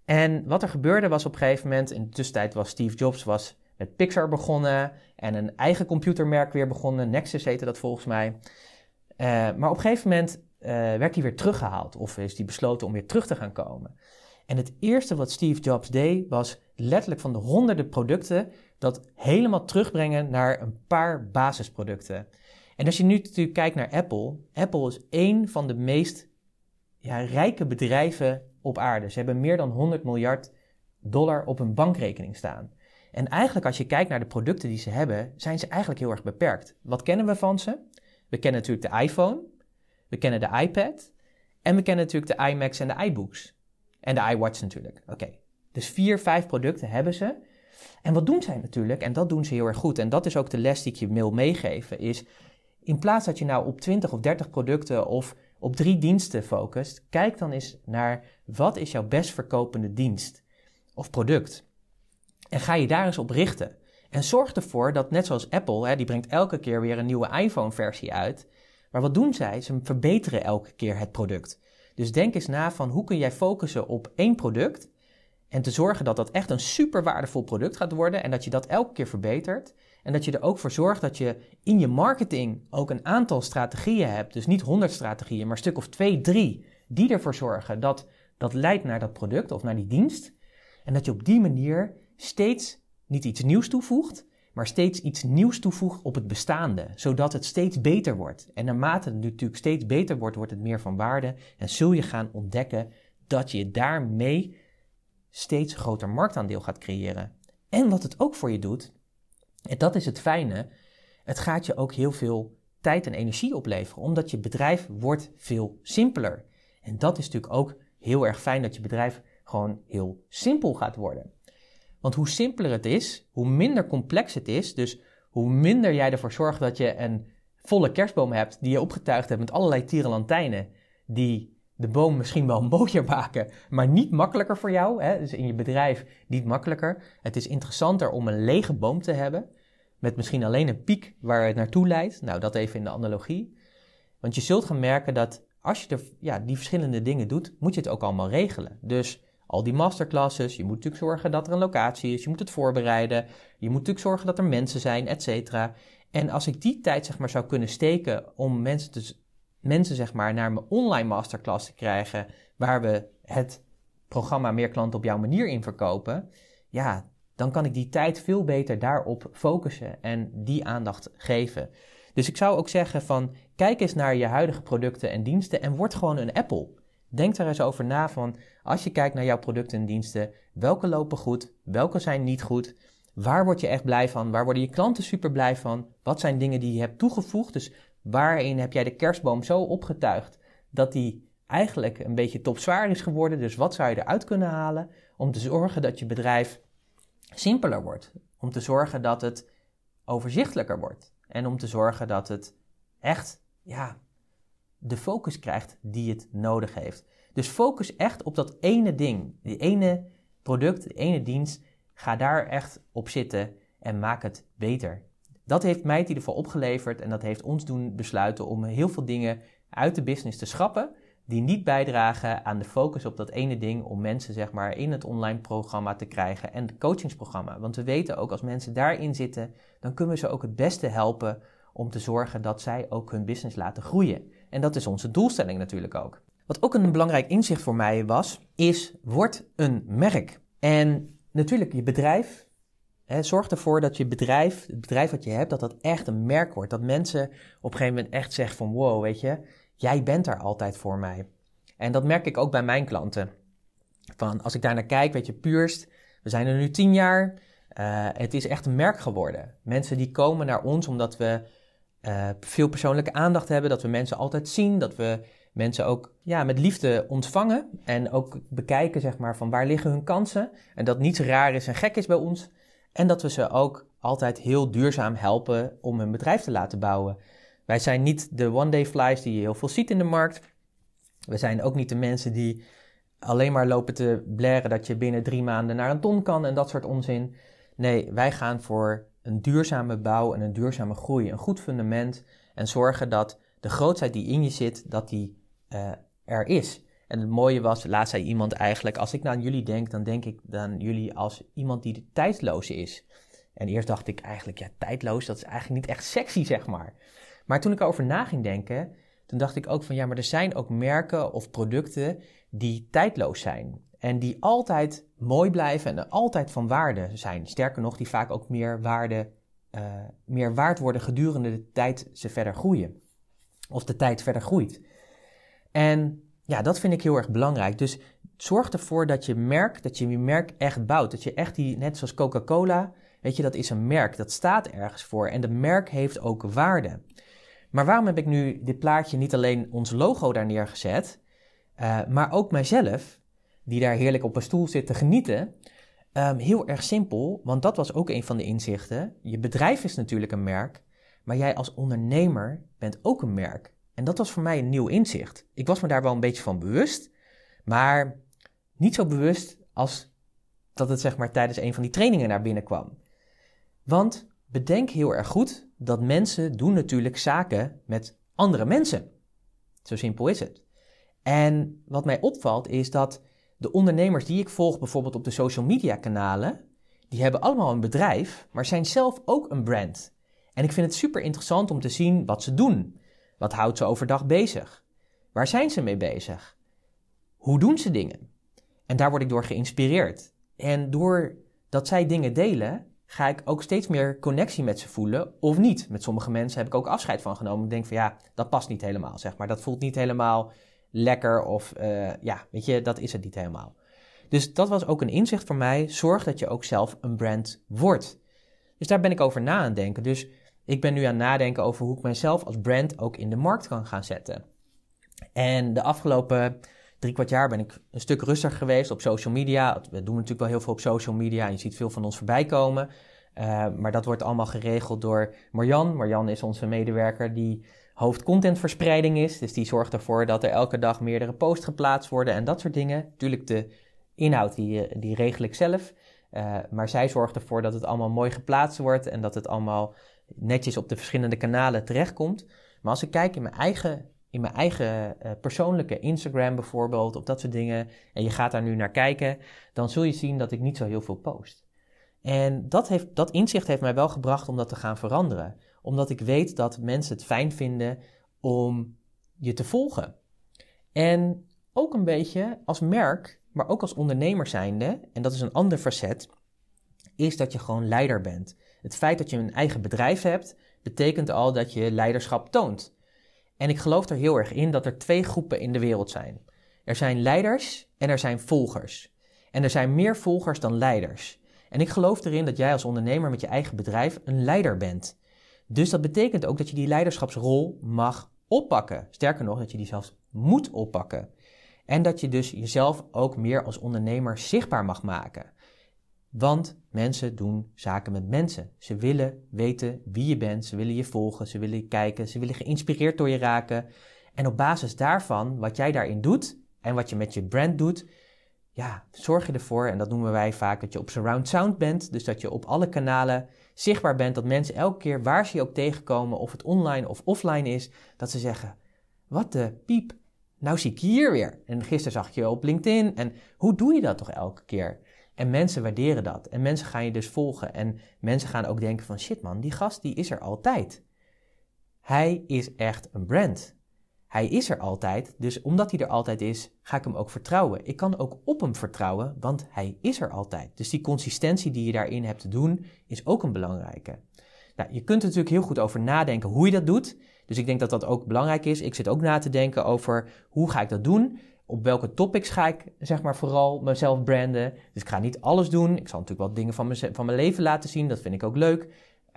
En wat er gebeurde was op een gegeven moment, in de tussentijd was Steve Jobs was met Pixar begonnen en een eigen computermerk weer begonnen. Nexus heette dat volgens mij. Uh, maar op een gegeven moment uh, werd hij weer teruggehaald of is hij besloten om weer terug te gaan komen. En het eerste wat Steve Jobs deed was letterlijk van de honderden producten dat helemaal terugbrengen naar een paar basisproducten. En als je nu natuurlijk kijkt naar Apple, Apple is één van de meest ja, rijke bedrijven op aarde. Ze hebben meer dan 100 miljard dollar op hun bankrekening staan. En eigenlijk als je kijkt naar de producten die ze hebben, zijn ze eigenlijk heel erg beperkt. Wat kennen we van ze? We kennen natuurlijk de iPhone, we kennen de iPad en we kennen natuurlijk de iMacs en de iBooks. En de iWatch natuurlijk. Oké. Dus vier, vijf producten hebben ze. En wat doen zij natuurlijk? En dat doen ze heel erg goed. En dat is ook de les die ik je wil meegeven. Is in plaats dat je nou op 20 of 30 producten of op drie diensten focust, kijk dan eens naar wat is jouw best verkopende dienst of product. En ga je daar eens op richten. En zorg ervoor dat, net zoals Apple, hè, die brengt elke keer weer een nieuwe iPhone-versie uit. Maar wat doen zij? Ze verbeteren elke keer het product. Dus denk eens na van hoe kun jij focussen op één product en te zorgen dat dat echt een super waardevol product gaat worden en dat je dat elke keer verbetert. En dat je er ook voor zorgt dat je in je marketing ook een aantal strategieën hebt. Dus niet 100 strategieën, maar een stuk of twee, drie, die ervoor zorgen dat dat leidt naar dat product of naar die dienst. En dat je op die manier steeds niet iets nieuws toevoegt, maar steeds iets nieuws toevoegt op het bestaande, zodat het steeds beter wordt. En naarmate het natuurlijk steeds beter wordt, wordt het meer van waarde en zul je gaan ontdekken dat je daarmee steeds groter marktaandeel gaat creëren. En wat het ook voor je doet, en dat is het fijne, het gaat je ook heel veel tijd en energie opleveren, omdat je bedrijf wordt veel simpeler. En dat is natuurlijk ook heel erg fijn dat je bedrijf gewoon heel simpel gaat worden. Want hoe simpeler het is, hoe minder complex het is, dus hoe minder jij ervoor zorgt dat je een volle kerstboom hebt die je opgetuigd hebt met allerlei tierenlantijnen die de boom misschien wel mooier maken, maar niet makkelijker voor jou. Hè? Dus in je bedrijf niet makkelijker. Het is interessanter om een lege boom te hebben, met misschien alleen een piek waar het naartoe leidt. Nou, dat even in de analogie. Want je zult gaan merken dat als je er, ja, die verschillende dingen doet, moet je het ook allemaal regelen. Dus al die masterclasses, je moet natuurlijk zorgen dat er een locatie is, je moet het voorbereiden, je moet natuurlijk zorgen dat er mensen zijn, et cetera. En als ik die tijd zeg maar zou kunnen steken om mensen, te, mensen zeg maar, naar mijn online masterclass te krijgen, waar we het programma Meer klanten op jouw manier in verkopen, ja, dan kan ik die tijd veel beter daarop focussen en die aandacht geven. Dus ik zou ook zeggen van kijk eens naar je huidige producten en diensten en word gewoon een Apple. Denk er eens over na van als je kijkt naar jouw producten en diensten, welke lopen goed, welke zijn niet goed, waar word je echt blij van, waar worden je klanten super blij van, wat zijn dingen die je hebt toegevoegd, dus waarin heb jij de kerstboom zo opgetuigd dat die eigenlijk een beetje topzwaar is geworden, dus wat zou je eruit kunnen halen om te zorgen dat je bedrijf simpeler wordt, om te zorgen dat het overzichtelijker wordt en om te zorgen dat het echt ja, de focus krijgt die het nodig heeft. Dus focus echt op dat ene ding, die ene product, die ene dienst. Ga daar echt op zitten en maak het beter. Dat heeft mij in ieder geval opgeleverd en dat heeft ons doen besluiten om heel veel dingen uit de business te schrappen die niet bijdragen aan de focus op dat ene ding om mensen zeg maar in het online programma te krijgen en het coachingsprogramma. Want we weten ook als mensen daarin zitten, dan kunnen we ze ook het beste helpen om te zorgen dat zij ook hun business laten groeien. En dat is onze doelstelling natuurlijk ook. Wat ook een belangrijk inzicht voor mij was, is word een merk. En natuurlijk je bedrijf, zorg ervoor dat je bedrijf, het bedrijf wat je hebt, dat dat echt een merk wordt. Dat mensen op een gegeven moment echt zeggen van wow, weet je, jij bent er altijd voor mij. En dat merk ik ook bij mijn klanten. Van als ik daar naar kijk, weet je, Puurst, we zijn er nu tien jaar. Uh, het is echt een merk geworden. Mensen die komen naar ons omdat we uh, veel persoonlijke aandacht hebben, dat we mensen altijd zien, dat we mensen ook ja, met liefde ontvangen en ook bekijken zeg maar, van waar liggen hun kansen en dat niets raar is en gek is bij ons. En dat we ze ook altijd heel duurzaam helpen om hun bedrijf te laten bouwen. Wij zijn niet de one-day flies die je heel veel ziet in de markt. We zijn ook niet de mensen die alleen maar lopen te blaren dat je binnen drie maanden naar een ton kan en dat soort onzin. Nee, wij gaan voor een duurzame bouw en een duurzame groei, een goed fundament en zorgen dat de grootheid die in je zit, dat die uh, er is. En het mooie was, laatst zei iemand eigenlijk, als ik naar jullie denk, dan denk ik aan jullie als iemand die tijdloos is. En eerst dacht ik eigenlijk, ja, tijdloos, dat is eigenlijk niet echt sexy, zeg maar. Maar toen ik erover na ging denken, toen dacht ik ook van, ja, maar er zijn ook merken of producten die tijdloos zijn. En die altijd mooi blijven en altijd van waarde zijn. Sterker nog, die vaak ook meer waarde, uh, meer waard worden gedurende de tijd ze verder groeien. Of de tijd verder groeit. En ja, dat vind ik heel erg belangrijk. Dus zorg ervoor dat je merk, dat je merk echt bouwt. Dat je echt die, net zoals Coca-Cola, weet je, dat is een merk. Dat staat ergens voor. En de merk heeft ook waarde. Maar waarom heb ik nu dit plaatje niet alleen ons logo daar neergezet, uh, maar ook mijzelf? die daar heerlijk op een stoel zit te genieten. Um, heel erg simpel, want dat was ook een van de inzichten. Je bedrijf is natuurlijk een merk, maar jij als ondernemer bent ook een merk. En dat was voor mij een nieuw inzicht. Ik was me daar wel een beetje van bewust, maar niet zo bewust als dat het zeg maar tijdens een van die trainingen naar binnen kwam. Want bedenk heel erg goed dat mensen doen natuurlijk zaken met andere mensen. Zo simpel is het. En wat mij opvalt is dat de ondernemers die ik volg, bijvoorbeeld op de social media kanalen, die hebben allemaal een bedrijf, maar zijn zelf ook een brand. En ik vind het super interessant om te zien wat ze doen. Wat houdt ze overdag bezig? Waar zijn ze mee bezig? Hoe doen ze dingen? En daar word ik door geïnspireerd. En doordat zij dingen delen, ga ik ook steeds meer connectie met ze voelen of niet. Met sommige mensen heb ik ook afscheid van genomen. Ik denk van ja, dat past niet helemaal, zeg maar. Dat voelt niet helemaal lekker of eh, ja, weet je, dat is het niet helemaal. Dus dat was ook een inzicht voor mij. Zorg dat je ook zelf een brand wordt. Dus daar ben ik over na aan denken. Dus ik ben nu aan het nadenken over hoe ik mezelf als brand ook in de markt kan gaan zetten. En de afgelopen drie kwart jaar ben ik een stuk rustiger geweest op social media. We doen natuurlijk wel heel veel op social media je ziet veel van ons voorbij komen. Uh, maar dat wordt allemaal geregeld door Marjan. Marjan is onze medewerker die hoofdcontentverspreiding is. Dus die zorgt ervoor dat er elke dag meerdere posts geplaatst worden en dat soort dingen. Natuurlijk de inhoud, die, eh, die regel ik zelf. Uh, maar zij zorgt ervoor dat het allemaal mooi geplaatst wordt en dat het allemaal netjes op de verschillende kanalen terechtkomt. Maar als ik kijk in mijn eigen, in mijn eigen uh, persoonlijke Instagram bijvoorbeeld, of dat soort dingen, en je gaat daar nu naar kijken, dan zul je zien dat ik niet zo heel veel post. En dat, heeft, dat inzicht heeft mij wel gebracht om dat te gaan veranderen. Omdat ik weet dat mensen het fijn vinden om je te volgen. En ook een beetje als merk, maar ook als ondernemer zijnde, en dat is een ander facet, is dat je gewoon leider bent. Het feit dat je een eigen bedrijf hebt, betekent al dat je leiderschap toont. En ik geloof er heel erg in dat er twee groepen in de wereld zijn. Er zijn leiders en er zijn volgers. En er zijn meer volgers dan leiders. En ik geloof erin dat jij als ondernemer met je eigen bedrijf een leider bent. Dus dat betekent ook dat je die leiderschapsrol mag oppakken. Sterker nog, dat je die zelfs moet oppakken. En dat je dus jezelf ook meer als ondernemer zichtbaar mag maken. Want mensen doen zaken met mensen. Ze willen weten wie je bent, ze willen je volgen, ze willen je kijken, ze willen geïnspireerd door je raken. En op basis daarvan, wat jij daarin doet en wat je met je brand doet, ja, zorg je ervoor, en dat noemen wij vaak, dat je op surround sound bent. Dus dat je op alle kanalen zichtbaar bent, dat mensen elke keer waar ze je ook tegenkomen, of het online of offline is, dat ze zeggen, wat de piep, nou zie ik je hier weer. En gisteren zag ik je op LinkedIn. En hoe doe je dat toch elke keer? En mensen waarderen dat. En mensen gaan je dus volgen. En mensen gaan ook denken van shit man, die gast die is er altijd. Hij is echt een brand. Hij is er altijd, dus omdat hij er altijd is, ga ik hem ook vertrouwen. Ik kan ook op hem vertrouwen, want hij is er altijd. Dus die consistentie die je daarin hebt te doen, is ook een belangrijke. Nou, je kunt er natuurlijk heel goed over nadenken hoe je dat doet. Dus ik denk dat dat ook belangrijk is. Ik zit ook na te denken over hoe ga ik dat doen op welke topics ga ik zeg maar vooral mezelf branden. Dus ik ga niet alles doen. Ik zal natuurlijk wel dingen van mijn, van mijn leven laten zien. Dat vind ik ook leuk.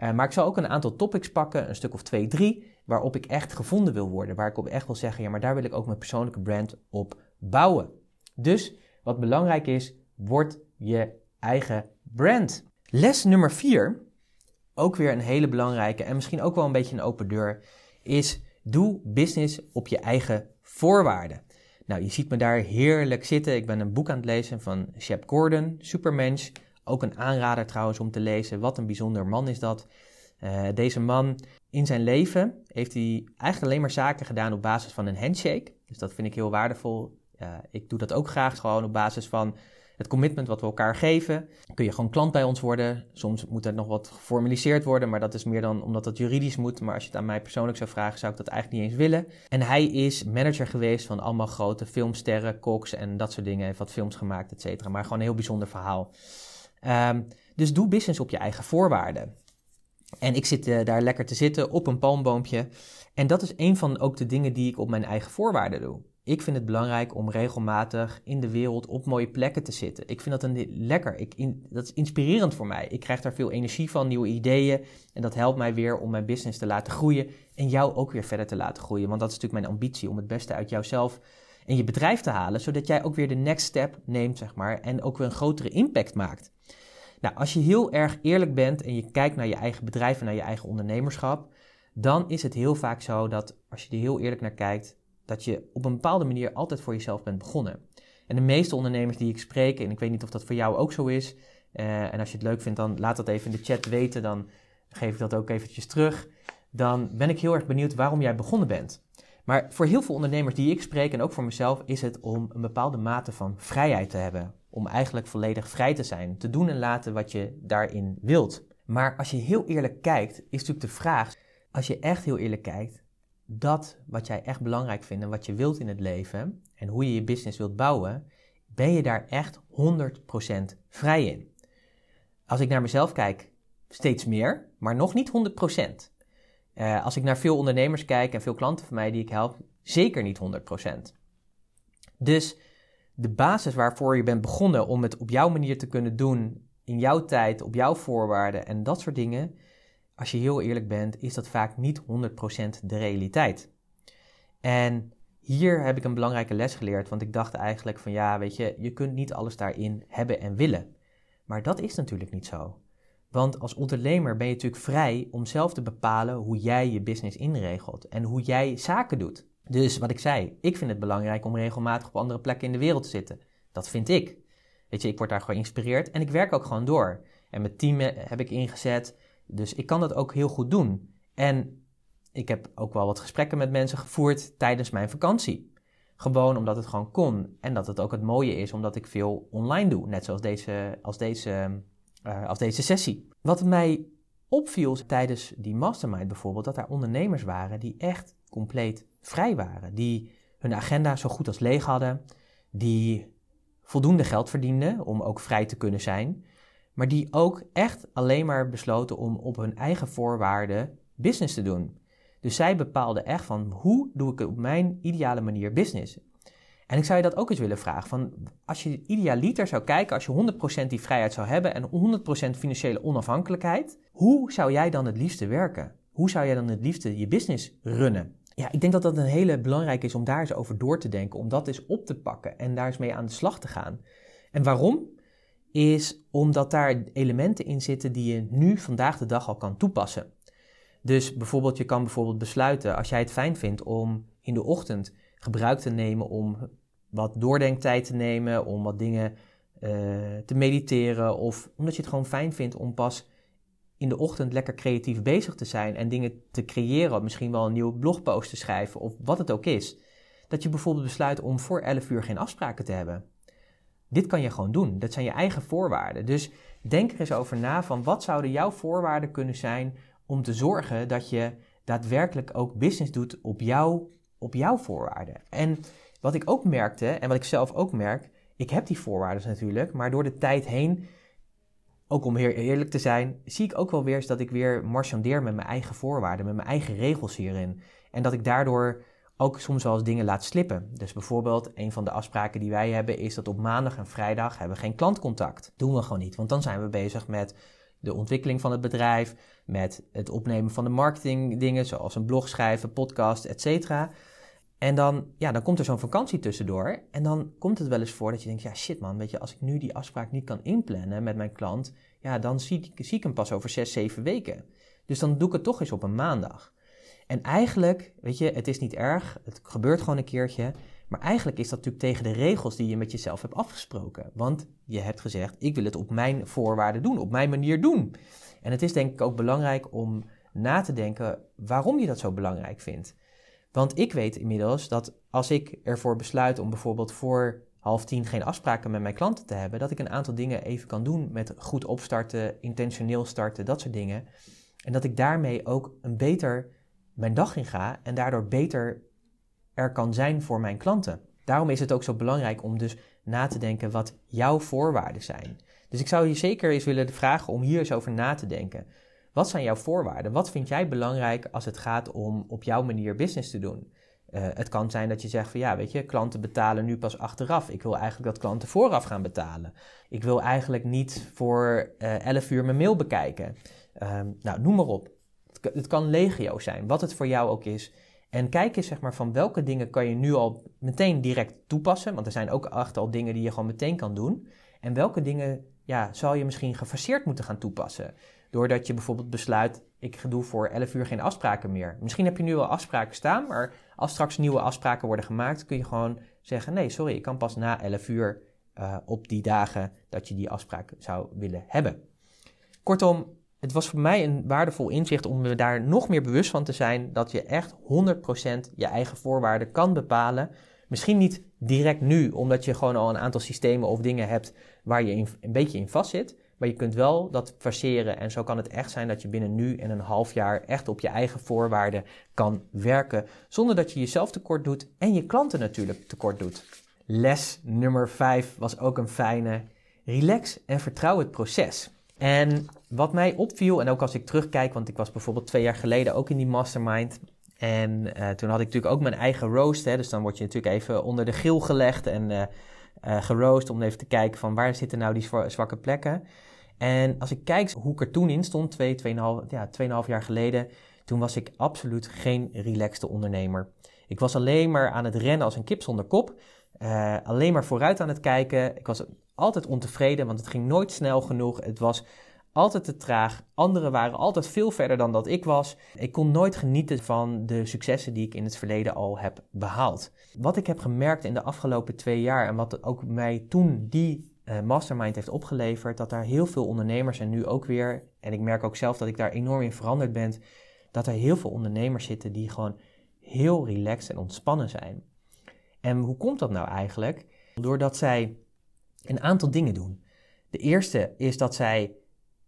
Uh, maar ik zal ook een aantal topics pakken, een stuk of twee, drie, waarop ik echt gevonden wil worden. Waar ik op echt wil zeggen, ja, maar daar wil ik ook mijn persoonlijke brand op bouwen. Dus wat belangrijk is, word je eigen brand. Les nummer vier, ook weer een hele belangrijke en misschien ook wel een beetje een open deur, is doe business op je eigen voorwaarden. Nou, je ziet me daar heerlijk zitten. Ik ben een boek aan het lezen van Shep Gordon, Supermensch. Ook een aanrader trouwens om te lezen. Wat een bijzonder man is dat. Uh, deze man in zijn leven heeft hij eigenlijk alleen maar zaken gedaan op basis van een handshake. Dus dat vind ik heel waardevol. Ik doe dat ook graag gewoon op basis van het commitment wat we elkaar geven. Kun je gewoon klant bij ons worden. Soms moet er nog wat geformaliseerd worden, maar dat is meer dan omdat het juridisch moet. Maar als je het aan mij persoonlijk zou vragen, zou ik dat eigenlijk niet eens willen. En hij is manager geweest van allemaal grote filmsterren, koks en dat soort dingen. Heeft wat films gemaakt, et cetera. Maar gewoon een heel bijzonder verhaal. Um, dus doe business op je eigen voorwaarden. En ik zit uh, daar lekker te zitten op een palmboompje. En dat is een van ook de dingen die ik op mijn eigen voorwaarden doe. Ik vind het belangrijk om regelmatig in de wereld op mooie plekken te zitten. Ik vind dat een lekker. Ik in, dat is inspirerend voor mij. Ik krijg daar veel energie van, nieuwe ideeën. En dat helpt mij weer om mijn business te laten groeien. En jou ook weer verder te laten groeien. Want dat is natuurlijk mijn ambitie om het beste uit jouzelf en je bedrijf te halen. Zodat jij ook weer de next step neemt, zeg maar. En ook weer een grotere impact maakt. Nou, als je heel erg eerlijk bent en je kijkt naar je eigen bedrijf en naar je eigen ondernemerschap. Dan is het heel vaak zo dat als je er heel eerlijk naar kijkt dat je op een bepaalde manier altijd voor jezelf bent begonnen. En de meeste ondernemers die ik spreek, en ik weet niet of dat voor jou ook zo is, uh, en als je het leuk vindt, dan laat dat even in de chat weten, dan geef ik dat ook eventjes terug. Dan ben ik heel erg benieuwd waarom jij begonnen bent. Maar voor heel veel ondernemers die ik spreek, en ook voor mezelf, is het om een bepaalde mate van vrijheid te hebben. Om eigenlijk volledig vrij te zijn, te doen en laten wat je daarin wilt. Maar als je heel eerlijk kijkt, is natuurlijk de vraag, als je echt heel eerlijk kijkt, dat wat jij echt belangrijk vindt en wat je wilt in het leven en hoe je je business wilt bouwen, ben je daar echt 100% vrij in. Als ik naar mezelf kijk, steeds meer, maar nog niet 100%. Uh, eh, als ik naar veel ondernemers kijk en veel klanten van mij die ik help, zeker niet 100%. Dus de basis waarvoor je bent begonnen om het op jouw manier te kunnen doen, in jouw tijd, op jouw voorwaarden en dat soort dingen, als je heel eerlijk bent, is dat vaak niet 100% de realiteit. En hier heb ik een belangrijke les geleerd, want ik dacht eigenlijk van ja, weet je, je kunt niet alles daarin hebben en willen. Maar dat is natuurlijk niet zo. Want als ondernemer ben je natuurlijk vrij om zelf te bepalen hoe jij je business inregelt en hoe jij zaken doet. Dus wat ik zei, ik vind het belangrijk om regelmatig op andere plekken in de wereld te zitten. Dat vind ik. Weet je, ik word daar geïnspireerd en ik werk ook gewoon door. En mijn team heb ik ingezet, dus ik kan dat ook heel goed doen. En ik heb ook wel wat gesprekken met mensen gevoerd tijdens mijn vakantie. Gewoon omdat het gewoon kon. En dat het ook het mooie is omdat ik veel online doe. Net zoals deze, als deze, uh, als deze sessie. Wat mij opviel tijdens die mastermind bijvoorbeeld, dat daar ondernemers waren die echt compleet vrij waren. Die hun agenda zo goed als leeg hadden. Die voldoende geld verdienden om ook vrij te kunnen zijn. Maar die ook echt alleen maar besloten om op hun eigen voorwaarden business te doen. Dus zij bepaalden echt van hoe doe ik op mijn ideale manier business. En ik zou je dat ook eens willen vragen. Van als je idealiter zou kijken, als je 100% die vrijheid zou hebben en 100% financiële onafhankelijkheid, hoe zou jij dan het liefste werken? Hoe zou jij dan het liefste je business runnen? Ja, ik denk dat dat een hele belangrijke is om daar eens over door te denken, om dat eens op te pakken en daar eens mee aan de slag te gaan. En waarom? Is omdat daar elementen in zitten die je nu vandaag de dag al kan toepassen. Dus bijvoorbeeld, je kan bijvoorbeeld besluiten, als jij het fijn vindt om in de ochtend gebruik te nemen om wat doordenktijd te nemen, om wat dingen uh, te mediteren, of omdat je het gewoon fijn vindt om pas in de ochtend lekker creatief bezig te zijn en dingen te creëren, misschien wel een nieuwe blogpost te schrijven of wat het ook is. Dat je bijvoorbeeld besluit om voor 11 uur geen afspraken te hebben. Dit kan je gewoon doen. Dat zijn je eigen voorwaarden. Dus denk er eens over na van wat zouden jouw voorwaarden kunnen zijn om te zorgen dat je daadwerkelijk ook business doet op, jou, op jouw voorwaarden. En wat ik ook merkte, en wat ik zelf ook merk, ik heb die voorwaarden natuurlijk, maar door de tijd heen, ook om heel eerlijk te zijn, zie ik ook wel weer eens dat ik weer marchandeer met mijn eigen voorwaarden, met mijn eigen regels hierin. En dat ik daardoor ook soms wel eens dingen laat slippen. Dus bijvoorbeeld, een van de afspraken die wij hebben is dat op maandag en vrijdag hebben we geen klantcontact. Doen we gewoon niet, want dan zijn we bezig met de ontwikkeling van het bedrijf, met het opnemen van de marketingdingen, zoals een blog schrijven, podcast, etc. En dan, ja, dan komt er zo'n vakantie tussendoor. En dan komt het wel eens voor dat je denkt, ja shit man, weet je, als ik nu die afspraak niet kan inplannen met mijn klant, ja, dan zie, zie ik hem pas over zes, zeven weken. Dus dan doe ik het toch eens op een maandag. En eigenlijk, weet je, het is niet erg, het gebeurt gewoon een keertje. Maar eigenlijk is dat natuurlijk tegen de regels die je met jezelf hebt afgesproken. Want je hebt gezegd, ik wil het op mijn voorwaarden doen, op mijn manier doen. En het is denk ik ook belangrijk om na te denken waarom je dat zo belangrijk vindt. Want ik weet inmiddels dat als ik ervoor besluit om bijvoorbeeld voor half tien geen afspraken met mijn klanten te hebben, dat ik een aantal dingen even kan doen met goed opstarten, intentioneel starten, dat soort dingen. En dat ik daarmee ook een beter mijn dag in ga en daardoor beter er kan zijn voor mijn klanten. Daarom is het ook zo belangrijk om dus na te denken wat jouw voorwaarden zijn. Dus ik zou je zeker eens willen vragen om hier eens over na te denken. Wat zijn jouw voorwaarden? Wat vind jij belangrijk als het gaat om op jouw manier business te doen? Uh, het kan zijn dat je zegt van ja, weet je, klanten betalen nu pas achteraf. Ik wil eigenlijk dat klanten vooraf gaan betalen. Ik wil eigenlijk niet voor eh, 11 uur mijn mail bekijken. Uh, nou, noem maar op. Het, kan legio zijn, wat het voor jou ook is. En kijk eens zeg maar, van welke dingen kan je nu al meteen direct toepassen. Want er zijn ook echt al dingen die je gewoon meteen kan doen. En welke dingen ja, zal je misschien gefaseerd moeten gaan toepassen. Doordat je bijvoorbeeld besluit, ik doe voor 11 uur geen afspraken meer. Misschien heb je nu wel afspraken staan, maar als straks nieuwe afspraken worden gemaakt, kun je gewoon zeggen, nee, sorry, ik kan pas na 11 uur uh, op die dagen dat je die afspraak zou willen hebben. Kortom, het was voor mij een waardevol inzicht om me daar nog meer bewust van te zijn dat je echt 100% je eigen voorwaarden kan bepalen. Misschien niet direct nu, omdat je gewoon al een aantal systemen of dingen hebt waar je een beetje in vast zit. Maar je kunt wel dat verseren en zo kan het echt zijn dat je binnen nu en een half jaar echt op je eigen voorwaarden kan werken. Zonder dat je jezelf tekort doet en je klanten natuurlijk tekort doet. Les nummer 5 was ook een fijne. Relax en vertrouw het proces. En wat mij opviel, en ook als ik terugkijk, want ik was bijvoorbeeld twee jaar geleden ook in die mastermind. En eh, toen had ik natuurlijk ook mijn eigen roast. Hè, dus dan word je natuurlijk even onder de gil gelegd en uh, uh, geroost om even te kijken van waar zitten nou die zwakke plekken. En als ik kijk hoe ik er toen in stond, twee, tweeënhalf, ja, tweeënhalf jaar geleden, toen was ik absoluut geen relaxte ondernemer. Ik was alleen maar aan het rennen als een kip zonder kop. alleen maar vooruit aan het kijken. Ik was altijd ontevreden, want het ging nooit snel genoeg. Het was altijd te traag. Anderen waren altijd veel verder dan dat ik was. Ik kon nooit genieten van de successen die ik in het verleden al heb behaald. Wat ik heb gemerkt in de afgelopen twee jaar en wat ook mij toen die uh, mastermind heeft opgeleverd, dat daar heel veel ondernemers en nu ook weer, en ik merk ook zelf dat ik daar enorm in veranderd ben, dat er heel veel ondernemers zitten die gewoon heel relaxed en ontspannen zijn. En hoe komt dat nou eigenlijk? Doordat zij een aantal dingen doen. De eerste is dat zij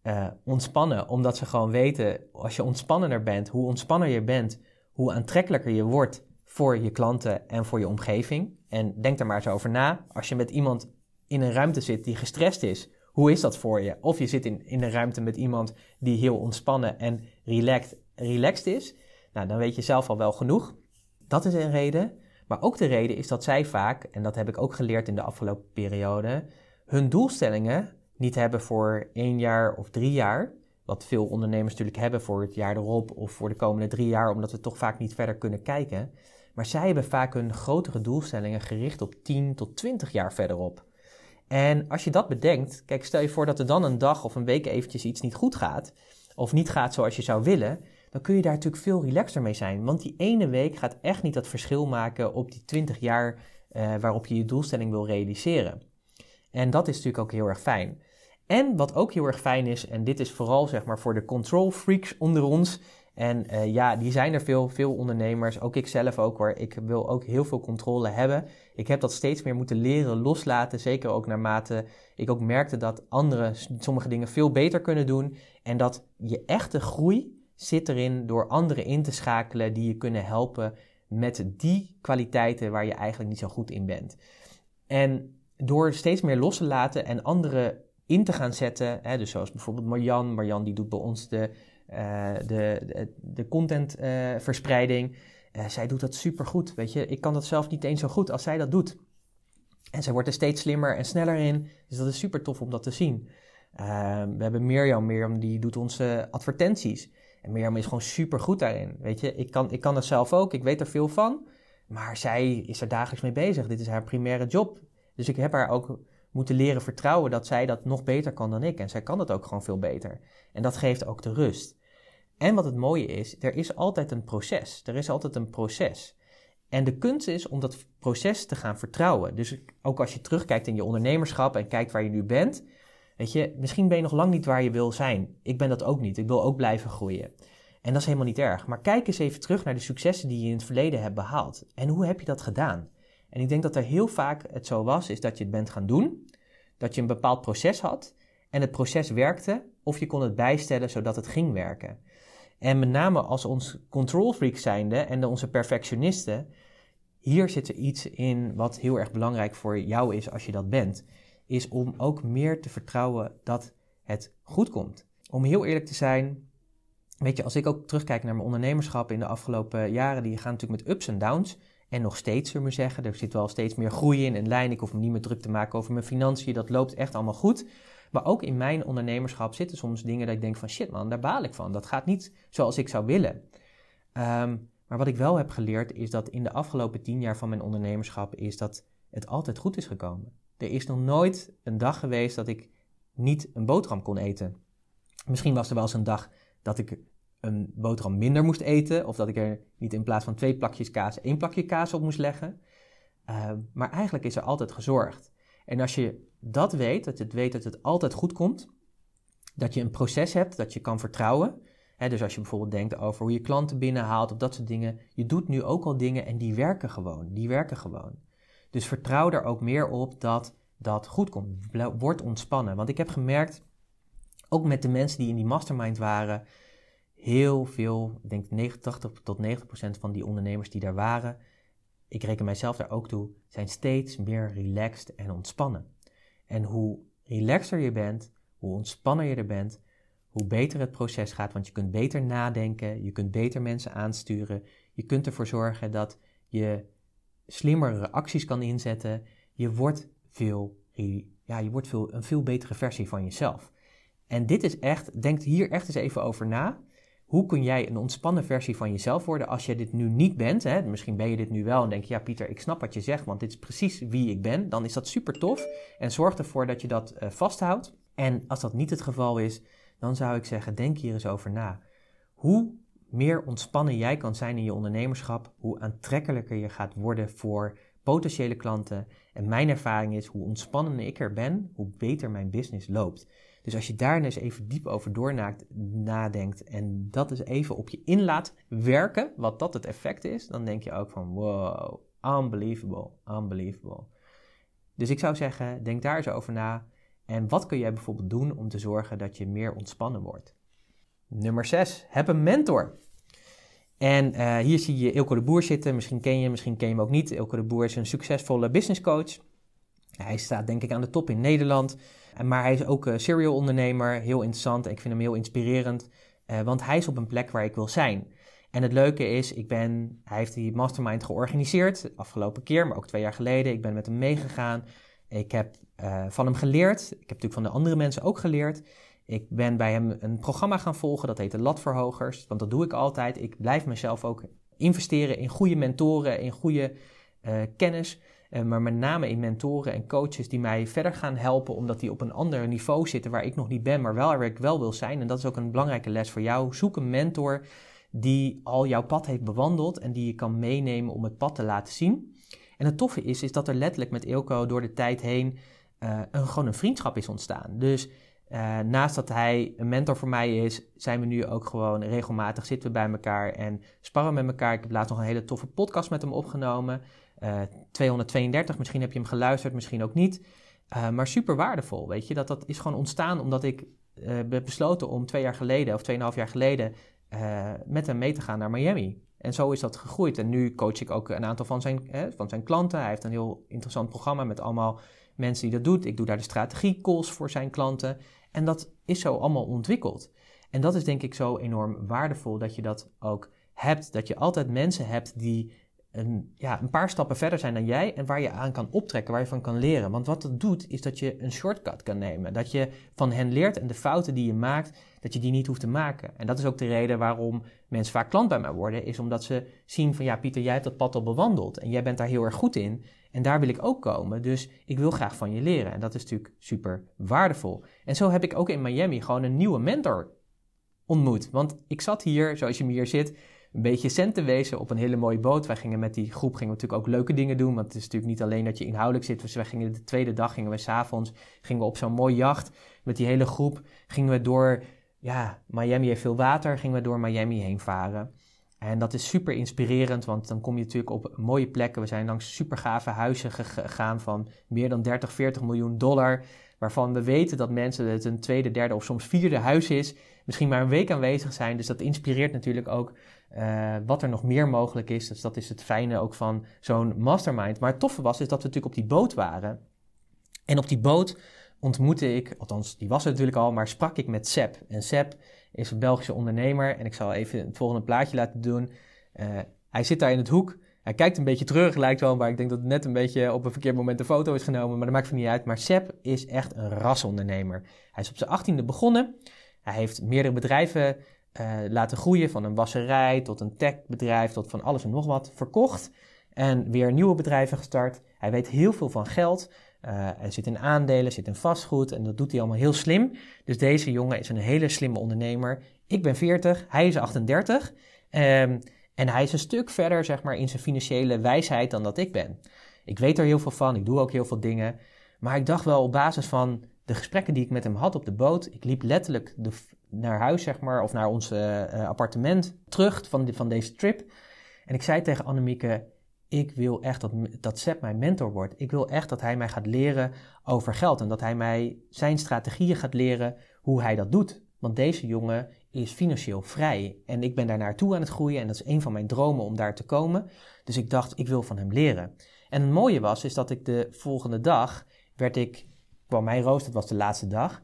uh, ontspannen, omdat ze gewoon weten, als je ontspannender bent, hoe ontspanner je bent, hoe aantrekkelijker je wordt voor je klanten en voor je omgeving. En denk er maar eens over na. Als je met iemand in een ruimte zit die gestrest is, hoe is dat voor je? Of je zit in, in een ruimte met iemand die heel ontspannen en relaxed, relaxed is. Nou, dan weet je zelf al wel genoeg. Dat is een reden. Maar ook de reden is dat zij vaak, en dat heb ik ook geleerd in de afgelopen periode, hun doelstellingen niet hebben voor één jaar of drie jaar. Wat veel ondernemers natuurlijk hebben voor het jaar erop of voor de komende drie jaar, omdat we toch vaak niet verder kunnen kijken. Maar zij hebben vaak hun grotere doelstellingen gericht op 10 tot 20 jaar verderop. En als je dat bedenkt, kijk, stel je voor dat er dan een dag of een week eventjes iets niet goed gaat, of niet gaat zoals je zou willen, dan kun je daar natuurlijk veel relaxter mee zijn. Want die ene week gaat echt niet dat verschil maken op die 20 jaar uh, waarop je je doelstelling wil realiseren. En dat is natuurlijk ook heel erg fijn. En wat ook heel erg fijn is, en dit is vooral zeg maar voor de control freaks onder ons. En uh, ja, die zijn er veel, veel ondernemers, ook ik zelf ook hoor. Ik wil ook heel veel controle hebben. Ik heb dat steeds meer moeten leren loslaten, zeker ook naarmate ik ook merkte dat anderen sommige dingen veel beter kunnen doen. En dat je echte groei zit erin door anderen in te schakelen die je kunnen helpen met die kwaliteiten waar je eigenlijk niet zo goed in bent. En door steeds meer los te laten en anderen in te gaan zetten, hè, dus zoals bijvoorbeeld Marjan, Marjan die doet bij ons de, uh, de, de, contentverspreiding. Uh, uh, zij doet dat super goed, weet je. Ik kan dat zelf niet eens zo goed als zij dat doet. En zij wordt er steeds slimmer en sneller in, dus dat is super tof om dat te zien. we hebben Mirjam, Mirjam die doet onze advertenties. En Mirjam is gewoon super goed daarin, weet je. Ik kan, ik kan dat zelf ook, ik weet er veel van. Maar zij is er dagelijks mee bezig. Dit is haar primaire job. Dus ik heb haar ook moeten leren vertrouwen dat zij dat nog beter kan dan ik. En zij kan dat ook gewoon veel beter. En dat geeft ook de rust. En wat het mooie is, er is altijd een proces. Er is altijd een proces. En de kunst is om dat proces te gaan vertrouwen. Dus ook als je terugkijkt in je ondernemerschap en kijkt waar je nu bent, weet je, misschien ben je nog lang niet waar je wil zijn. Ik ben dat ook niet. Ik wil ook blijven groeien. En dat is helemaal niet erg. Maar kijk eens even terug naar de successen die je in het verleden hebt behaald. En hoe heb je dat gedaan? En ik denk dat er heel vaak het zo was, is dat je het bent gaan doen, dat je een bepaald proces had en het proces werkte, of je kon het bijstellen zodat het ging werken. En met name als ons control freak zijnde en onze perfectionisten, hier zit er iets in wat heel erg belangrijk voor jou is als je dat bent, is om ook meer te vertrouwen dat het goed komt. Om heel eerlijk te zijn, weet je, als ik ook terugkijk naar mijn ondernemerschap in de afgelopen jaren, die gaan natuurlijk met ups en downs. En nog steeds, zullen we zeggen. Er zit wel steeds meer groei in en lijn. Ik hoef me niet meer druk te maken over mijn financiën. Dat loopt echt allemaal goed. Maar ook in mijn ondernemerschap zitten soms dingen dat ik denk van shit man, daar baal ik van. Dat gaat niet zoals ik zou willen. Um, maar wat ik wel heb geleerd is dat in de afgelopen tien jaar van mijn ondernemerschap is dat het altijd goed is gekomen. Er is nog nooit een dag geweest dat ik niet een boterham kon eten. Misschien was er wel eens een dag dat ik een boterham minder moest eten. Of dat ik er niet in plaats van twee plakjes kaas één plakje kaas op moest leggen. Uh, maar eigenlijk is er altijd gezorgd. En als je dat weet, dat je weet dat het altijd goed komt, dat je een proces hebt dat je kan vertrouwen. Dus als je bijvoorbeeld denkt over hoe je klanten binnenhaalt of dat soort dingen. Je doet nu ook al dingen en die werken gewoon. Die werken gewoon. Dus vertrouw er ook meer op dat dat goed komt. Word ontspannen. Want ik heb gemerkt, ook met de mensen die in die mastermind waren, heel veel, ik denk 89 tot 90 procent van die ondernemers die daar waren, ik reken mijzelf daar ook toe, zijn steeds meer relaxed en ontspannen. En hoe relaxer je bent, hoe ontspanner je er bent, hoe beter het proces gaat, want je kunt beter nadenken, je kunt beter mensen aansturen, Je kunt ervoor zorgen dat je slimmere acties kan inzetten. Je wordt, veel, ja, je wordt veel, een veel betere versie van jezelf. En dit is echt, denk hier echt eens even over na. Hoe kun jij een ontspannen versie van jezelf worden als je dit nu niet bent? Hè? Misschien ben je dit nu wel en denk je, ja Pieter, ik snap wat je zegt, want dit is precies wie ik ben. Dan is dat super tof en zorg ervoor dat je dat uh, vasthoudt. En als dat niet het geval is, dan zou ik zeggen, denk hier eens over na. Hoe meer ontspannen jij kan zijn in je ondernemerschap, hoe aantrekkelijker je gaat worden voor potentiële klanten. En mijn ervaring is, hoe ontspannender ik er ben, hoe beter mijn business loopt. Dus als je daar eens even diep over door nadenkt en dat eens even op je in laat werken, wat dat het effect is, dan denk je ook van wow, unbelievable, unbelievable. Dus ik zou zeggen, denk daar eens over na. En wat kun jij bijvoorbeeld doen om te zorgen dat je meer ontspannen wordt? Nummer 6. Heb een mentor. En uh, hier zie je Ilko de Boer zitten. Misschien ken je hem, misschien ken je hem ook niet. Ilko de Boer is een succesvolle business coach. Hij staat denk ik aan de top in Nederland. Maar hij is ook serial ondernemer. Heel interessant. Ik vind hem heel inspirerend. Uh, want hij is op een plek waar ik wil zijn. En het leuke is, ik ben, hij heeft die mastermind georganiseerd. De afgelopen keer, maar ook twee jaar geleden. Ik ben met hem meegegaan. Ik heb uh, van hem geleerd. Ik heb natuurlijk van de andere mensen ook geleerd. Ik ben bij hem een programma gaan volgen, dat heet de Latverhogers. Want dat doe ik altijd. Ik blijf mezelf ook investeren in goede mentoren, in goede kennis. Uh, maar met name in mentoren en coaches die mij verder gaan helpen, omdat die op een ander niveau zitten waar ik nog niet ben, maar wel waar ik wel wil zijn. En dat is ook een belangrijke les voor jou. Zoek een mentor die al jouw pad heeft bewandeld en die je kan meenemen om het pad te laten zien. En het toffe is, is dat er letterlijk met Ilko door de tijd heen uh, een, gewoon een vriendschap is ontstaan. Dus uh, naast dat hij een mentor voor mij is, zijn we nu ook gewoon regelmatig zitten we bij elkaar en sparren met elkaar. Ik heb laatst nog een hele toffe podcast met hem opgenomen. Uh, eh, 232, misschien heb je hem geluisterd, misschien ook niet. Uh, maar super waardevol, weet je. Dat, dat is gewoon ontstaan omdat ik heb besloten om twee jaar geleden of tweeënhalf jaar geleden met hem mee te gaan naar Miami. En zo is dat gegroeid. En nu coach ik ook een aantal van zijn, van zijn klanten. Hij heeft een heel interessant programma met allemaal mensen die dat doet. Ik doe daar de strategie calls voor zijn klanten. En dat is zo allemaal ontwikkeld. En dat is denk ik zo enorm waardevol dat je dat ook hebt. Dat je altijd mensen hebt die een, ja, een paar stappen verder zijn dan jij en waar je aan kan optrekken, waar je van kan leren. Want wat dat doet, is dat je een shortcut kan nemen. Dat je van hen leert en de fouten die je maakt, dat je die niet hoeft te maken. En dat is ook de reden waarom mensen vaak klant bij mij worden, is omdat ze zien van ja, Pieter, jij hebt dat pad al bewandeld en jij bent daar heel erg goed in. En daar wil ik ook komen, dus ik wil graag van je leren. En dat is natuurlijk super waardevol. En zo heb ik ook in Miami gewoon een nieuwe mentor ontmoet. Want ik zat hier, zoals je me hier zit, een beetje cent te wezen op een hele mooie boot. Wij gingen met die groep gingen we natuurlijk ook leuke dingen doen. Want het is natuurlijk niet alleen dat je inhoudelijk zit. Dus wij gingen de tweede dag, gingen we s'avonds, gingen we op zo'n mooi jacht. Met die hele groep gingen we door, ja, Miami heeft veel water, gingen we door Miami heen varen. En dat is super inspirerend, want dan kom je natuurlijk op mooie plekken. We zijn langs super gave huizen gegaan van meer dan 30, 40 miljoen dollar. Waarvan we weten dat mensen het een tweede, derde of soms vierde huis is. Misschien maar een week aanwezig zijn. Dus dat inspireert natuurlijk ook uh, wat er nog meer mogelijk is. Dus dat is het fijne ook van zo'n mastermind. Maar het toffe was is dat we natuurlijk op die boot waren. En op die boot ontmoette ik, althans die was er natuurlijk al, maar sprak ik met Seb. En Seb is een Belgische ondernemer. En ik zal even het volgende plaatje laten doen. Uh, hij zit daar in het hoek. Hij kijkt een beetje terug, lijkt wel, maar ik denk dat het net een beetje op een verkeerd moment een foto is genomen. Maar dat maakt het niet uit. Maar Seb is echt een rasondernemer. Hij is op zijn achttiende begonnen. Hij heeft meerdere bedrijven uh, laten groeien, van een wasserij tot een techbedrijf, tot van alles en nog wat verkocht. En weer nieuwe bedrijven gestart. Hij weet heel veel van geld. Uh, hij zit in aandelen, zit in vastgoed en dat doet hij allemaal heel slim. Dus deze jongen is een hele slimme ondernemer. Ik ben 40, hij is 38. Um, ehm, en hij is een stuk verder zeg maar, in zijn financiële wijsheid dan dat ik ben. Ik weet er heel veel van, ik doe ook heel veel dingen. Maar ik dacht wel op basis van de gesprekken die ik met hem had op de boot. Ik liep letterlijk de, naar huis, zeg maar, of naar ons uh, appartement terug van, van deze trip. En ik zei tegen Annemieke, ik wil echt dat, dat mijn mentor wordt. Ik wil echt dat hij mij gaat leren over geld. En dat hij mij zijn strategieën gaat leren hoe hij dat doet. Want deze jongen is financieel vrij. En ik ben daar naartoe aan het groeien. En dat is een van mijn dromen om daar te komen. Dus ik dacht, ik wil van hem leren. En het mooie was, is dat ik de volgende dag werd ik, kwam mijn rooster, dat was de laatste dag.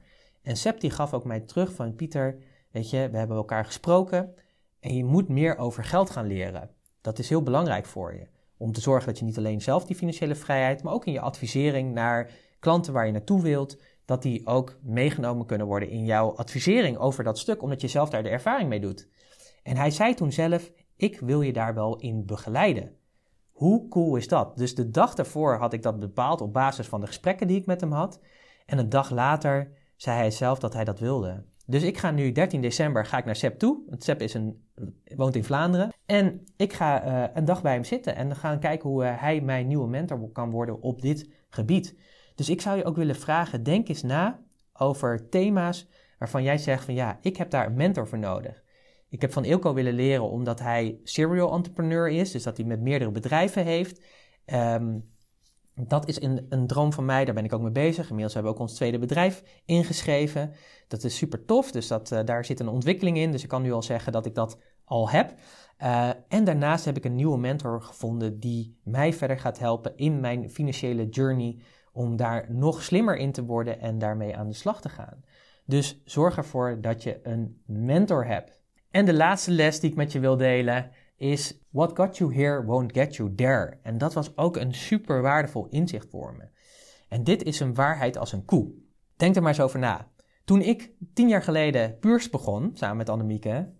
En Seb die gaf ook mij terug van, Pieter, weet je, we hebben elkaar gesproken. En je moet meer over geld gaan leren. Dat is heel belangrijk voor je. Om te zorgen dat je niet alleen zelf die financiële vrijheid, maar ook in je advisering naar klanten waar je naartoe wilt, dat die ook meegenomen kunnen worden in jouw advisering over dat stuk, omdat je zelf daar de ervaring mee doet. En hij zei toen zelf: Ik wil je daar wel in begeleiden. Hoe cool is dat? Dus de dag daarvoor had ik dat bepaald op basis van de gesprekken die ik met hem had. En een dag later zei hij zelf dat hij dat wilde. Dus ik ga nu 13 december ga ik naar Sepp toe. Want Sepp is een, woont in Vlaanderen. En ik ga uh, een dag bij hem zitten en gaan kijken hoe uh, hij mijn nieuwe mentor kan worden op dit gebied. Dus ik zou je ook willen vragen, denk eens na over thema's waarvan jij zegt van ja, ik heb daar een mentor voor nodig. Ik heb van Ilko willen leren omdat hij serial entrepreneur is, dus dat hij met meerdere bedrijven heeft. Um, dat is een, een, droom van mij, daar ben ik ook mee bezig. Inmiddels hebben we ook ons tweede bedrijf ingeschreven. Dat is super tof, dus dat, uh, daar zit een ontwikkeling in. Dus ik kan nu al zeggen dat ik dat al heb. Uh, en daarnaast heb ik een nieuwe mentor gevonden die mij verder gaat helpen in mijn financiële journey om daar nog slimmer in te worden en daarmee aan de slag te gaan. Dus zorg ervoor dat je een mentor hebt. En de laatste les die ik met je wil delen is What got you here won't get you there. En dat was ook een super waardevol inzicht voor me. En dit is een waarheid als een koe. Denk er maar eens over na. Toen ik tien jaar geleden Puurs begon, samen met Annemieke,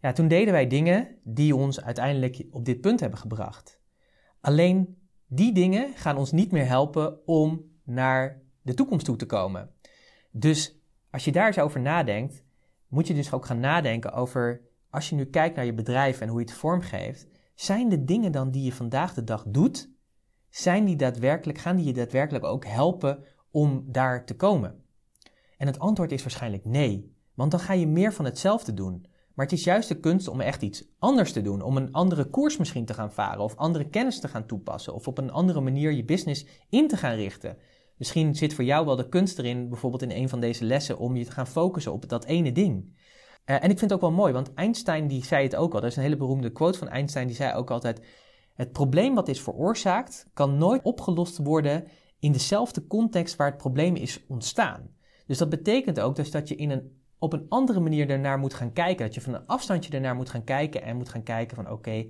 ja, toen deden wij dingen die ons uiteindelijk op dit punt hebben gebracht. Alleen die dingen gaan ons niet meer helpen om naar de toekomst toe te komen. Dus als je daar eens over nadenkt, moet je dus ook gaan nadenken over, als je nu kijkt naar je bedrijf en hoe je het vormgeeft, zijn de dingen dan die je vandaag de dag doet, zijn die daadwerkelijk, gaan die je daadwerkelijk ook helpen om daar te komen? En het antwoord is waarschijnlijk nee, want dan ga je meer van hetzelfde doen. Maar het is juist de kunst om echt iets anders te doen. Om een andere koers misschien te gaan varen. Of andere kennis te gaan toepassen. Of op een andere manier je business in te gaan richten. Misschien zit voor jou wel de kunst erin, bijvoorbeeld in een van deze lessen, om je te gaan focussen op dat ene ding. Uh, en ik vind het ook wel mooi, want Einstein die zei het ook al. Er is een hele beroemde quote van Einstein, die zei ook altijd: Het probleem wat is veroorzaakt, kan nooit opgelost worden in dezelfde context waar het probleem is ontstaan. Dus dat betekent ook dus dat je in een op een andere manier ernaar moet gaan kijken. Dat je van een afstandje ernaar moet gaan kijken en moet gaan kijken van oké,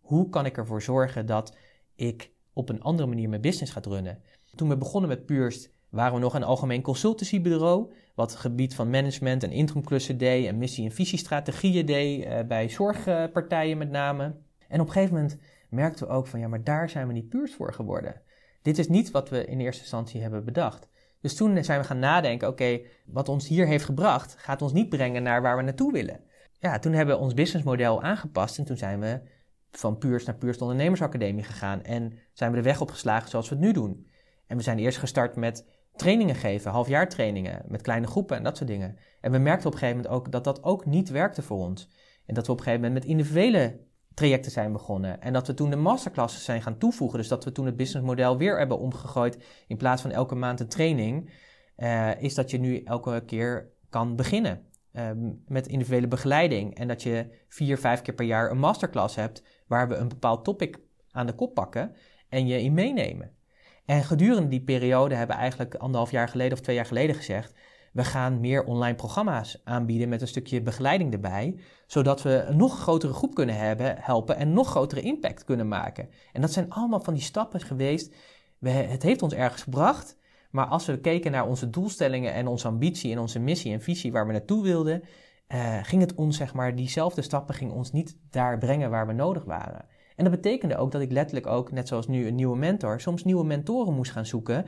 hoe kan ik ervoor zorgen dat ik op een andere manier mijn business gaat runnen. Toen we begonnen met Purst waren we nog een algemeen consultancybureau, wat gebied van management en interimklussen deed en missie- en visiestrategieën deed, uh, bij zorgpartijen met name. En op een gegeven moment merkten we ook van ja, maar daar zijn we niet Purst voor geworden. Dit is niet wat we in eerste instantie hebben bedacht. Dus toen zijn we gaan nadenken, oké, wat ons hier heeft gebracht, gaat ons niet brengen naar waar we naartoe willen. Ja, toen hebben we ons businessmodel aangepast en toen zijn we van Puurs naar Puurs Ondernemersacademie gegaan en zijn we de weg opgeslagen zoals we het nu doen. En we zijn eerst gestart met trainingen geven, halfjaartrainingen, met kleine groepen en dat soort dingen. En we merkten op een gegeven moment ook dat dat ook niet werkte voor ons. En dat we op een gegeven moment met individuele trajecten zijn begonnen. En dat we toen de masterclasses zijn gaan toevoegen. Dus dat we toen het businessmodel weer hebben omgegooid. In plaats van elke maand een training, uh, is dat je nu elke keer kan beginnen. Uh, met individuele begeleiding. En dat je vier, vijf keer per jaar een masterclass hebt. Waar we een bepaald topic aan de kop pakken. En je in meenemen. En gedurende die periode hebben we eigenlijk anderhalf jaar geleden of twee jaar geleden gezegd we gaan meer online programma's aanbieden met een stukje begeleiding erbij, zodat we een nog grotere groep kunnen hebben, helpen en nog grotere impact kunnen maken. En dat zijn allemaal van die stappen geweest. We, het heeft ons ergens gebracht, maar als we keken naar onze doelstellingen en onze ambitie en onze missie en visie waar we naartoe wilden, uh, ging het ons, zeg maar, diezelfde stappen ging ons niet daar brengen waar we nodig waren. En dat betekende ook dat ik letterlijk ook, net zoals nu een nieuwe mentor, soms nieuwe mentoren moest gaan zoeken,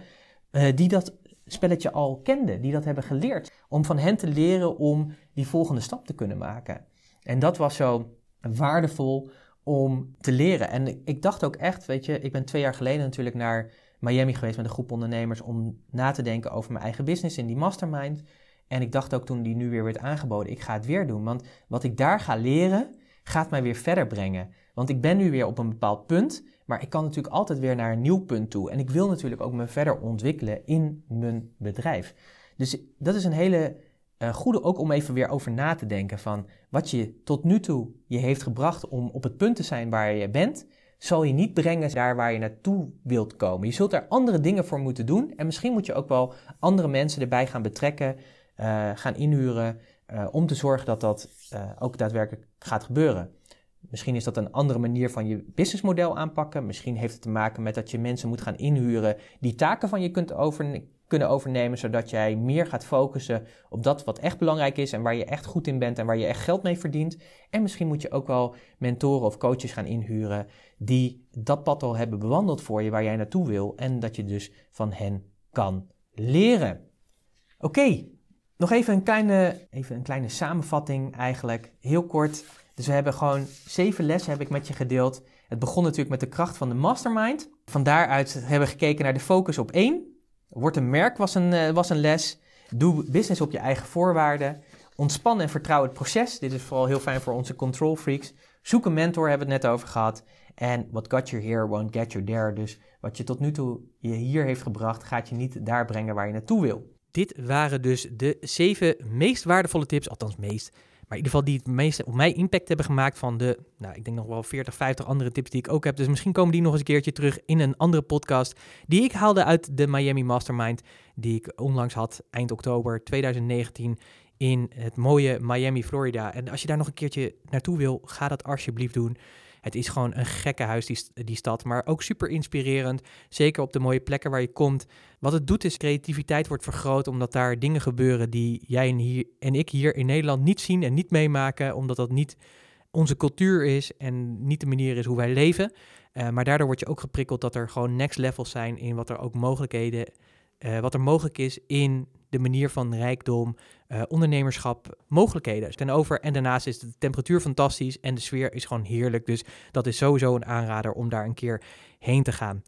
uh, die dat spelletje al kenden, die dat hebben geleerd. Om van hen te leren om die volgende stap te kunnen maken. En dat was zo waardevol om te leren. En ik dacht ook echt, weet je, ik ben twee jaar geleden natuurlijk naar Miami geweest met een groep ondernemers om na te denken over mijn eigen business in die mastermind. En ik dacht ook toen die nu weer werd aangeboden, ik ga het weer doen. Want wat ik daar ga leren, gaat mij weer verder brengen. Want ik ben nu weer op een bepaald punt, maar ik kan natuurlijk altijd weer naar een nieuw punt toe. En ik wil natuurlijk ook me verder ontwikkelen in mijn bedrijf. Dus dat is een hele uh, goede ook om even weer over na te denken van wat je tot nu toe je heeft gebracht om op het punt te zijn waar je bent, zal je niet brengen daar waar je naartoe wilt komen. Je zult daar andere dingen voor moeten doen en misschien moet je ook wel andere mensen erbij gaan betrekken, uh, gaan inhuren, uh, om te zorgen dat dat ook daadwerkelijk gaat gebeuren. Misschien is dat een andere manier van je businessmodel aanpakken. Misschien heeft het te maken met dat je mensen moet gaan inhuren die taken van je kunt over, kunnen overnemen, zodat jij meer gaat focussen op dat wat echt belangrijk is en waar je echt goed in bent en waar je echt geld mee verdient. En misschien moet je ook wel mentoren of coaches gaan inhuren die dat pad al hebben bewandeld voor je waar jij naartoe wil en dat je dus van hen kan leren. Oké, nog even een, kleine, even een kleine samenvatting eigenlijk, heel kort. Dus we hebben gewoon zeven lessen heb ik met je gedeeld. Het begon natuurlijk met de kracht van de mastermind. Van daaruit hebben we gekeken naar de focus op één. Word een merk was een, eh, was een les. Doe business op je eigen voorwaarden. Ontspan en vertrouw het proces. Dit is vooral heel fijn voor onze control freaks. Zoek een mentor, hebben we het net over gehad. En what got you here won't get you there. Dus wat je tot nu toe je hier heeft gebracht, gaat je niet daar brengen waar je naartoe wil. Dit waren dus de zeven meest waardevolle tips, althans meest, maar in ieder geval die het meeste op mij impact hebben gemaakt van de, nou ik denk nog wel 40, 50 andere tips die ik ook heb. Dus misschien komen die nog eens een keertje terug in een andere podcast die ik haalde uit de Miami Mastermind die ik onlangs had eind oktober 2019 in het mooie Miami, Florida. En als je daar nog een keertje naartoe wil, ga dat alsjeblieft doen. Het is gewoon een gekke huis, die, die stad, maar ook super inspirerend. Zeker op de mooie plekken waar je komt. Wat het doet is creativiteit wordt vergroot, omdat daar dingen gebeuren die jij en, hier, en ik hier in Nederland niet zien en niet meemaken, omdat dat niet onze cultuur is en niet de manier is hoe wij leven. Uh, maar daardoor word je ook geprikkeld dat er gewoon next levels zijn in wat er ook mogelijkheden, uh, wat er mogelijk is in de manier van rijkdom, uh, ondernemerschap, mogelijkheden ten over. En daarnaast is de temperatuur fantastisch en de sfeer is gewoon heerlijk. Dus dat is sowieso een aanrader om daar een keer heen te gaan.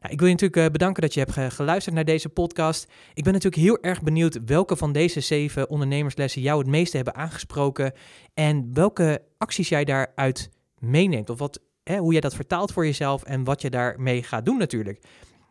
Nou, ik wil je natuurlijk uh, bedanken dat je hebt geluisterd naar deze podcast. Ik ben natuurlijk heel erg benieuwd welke van deze zeven ondernemerslessen jou het meeste hebben aangesproken. En welke acties jij daaruit meeneemt. Of wat, hè, hoe jij dat vertaalt voor jezelf en wat je daarmee gaat doen natuurlijk.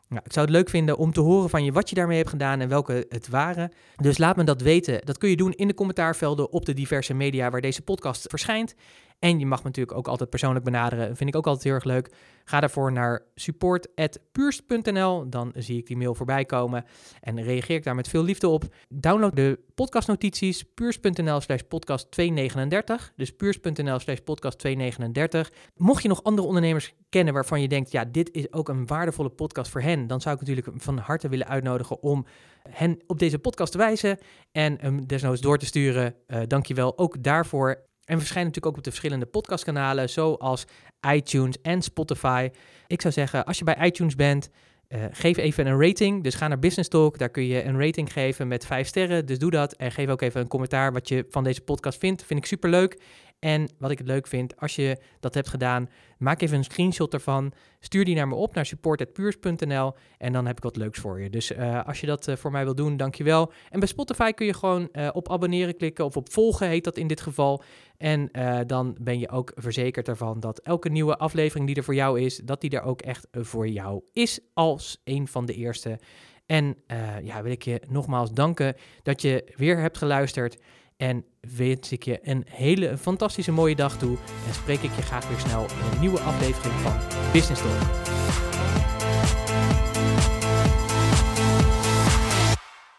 Nou, ik zou het leuk vinden om te horen van je wat je daarmee hebt gedaan en welke het waren. Dus laat me dat weten. Dat kun je doen in de commentaarvelden op de diverse media waar deze podcast verschijnt. En je mag me natuurlijk ook altijd persoonlijk benaderen. Vind ik ook altijd heel erg leuk. Ga daarvoor naar support.puurst.nl. Dan zie ik die mail voorbij komen. En reageer ik daar met veel liefde op. Download de podcastnotities. Puurs.nl slash podcast 239. Dus puurs.nl slash podcast 239. Mocht je nog andere ondernemers kennen waarvan je denkt... ja, dit is ook een waardevolle podcast voor hen... dan zou ik natuurlijk van harte willen uitnodigen om hen op deze podcast te wijzen... en hem desnoods door te sturen. Uh, dankjewel ook daarvoor. En verschijnen natuurlijk ook op de verschillende podcastkanalen, zoals iTunes en Spotify. Ik zou zeggen, als je bij iTunes bent, uh, geef even een rating. Dus ga naar Business Talk, daar kun je een rating geven met vijf sterren. Dus doe dat en geef ook even een commentaar wat je van deze podcast vindt. Vind ik super leuk. En wat ik het leuk vind, als je dat hebt gedaan, maak even een screenshot ervan. Stuur die naar me op, naar support.puurs.nl. En dan heb ik wat leuks voor je. Dus uh, als je dat uh, voor mij wil doen, dankjewel. En bij Spotify kun je gewoon uh, op abonneren klikken of op volgen, heet dat in dit geval. En dan ben je ook verzekerd ervan dat elke nieuwe aflevering die er voor jou is, dat die er ook echt voor jou is als een van de eerste. En ja, wil ik je nogmaals danken dat je weer hebt geluisterd. En wens ik je een hele fantastische mooie dag toe. En spreek ik je graag weer snel in een nieuwe aflevering van Business Talk.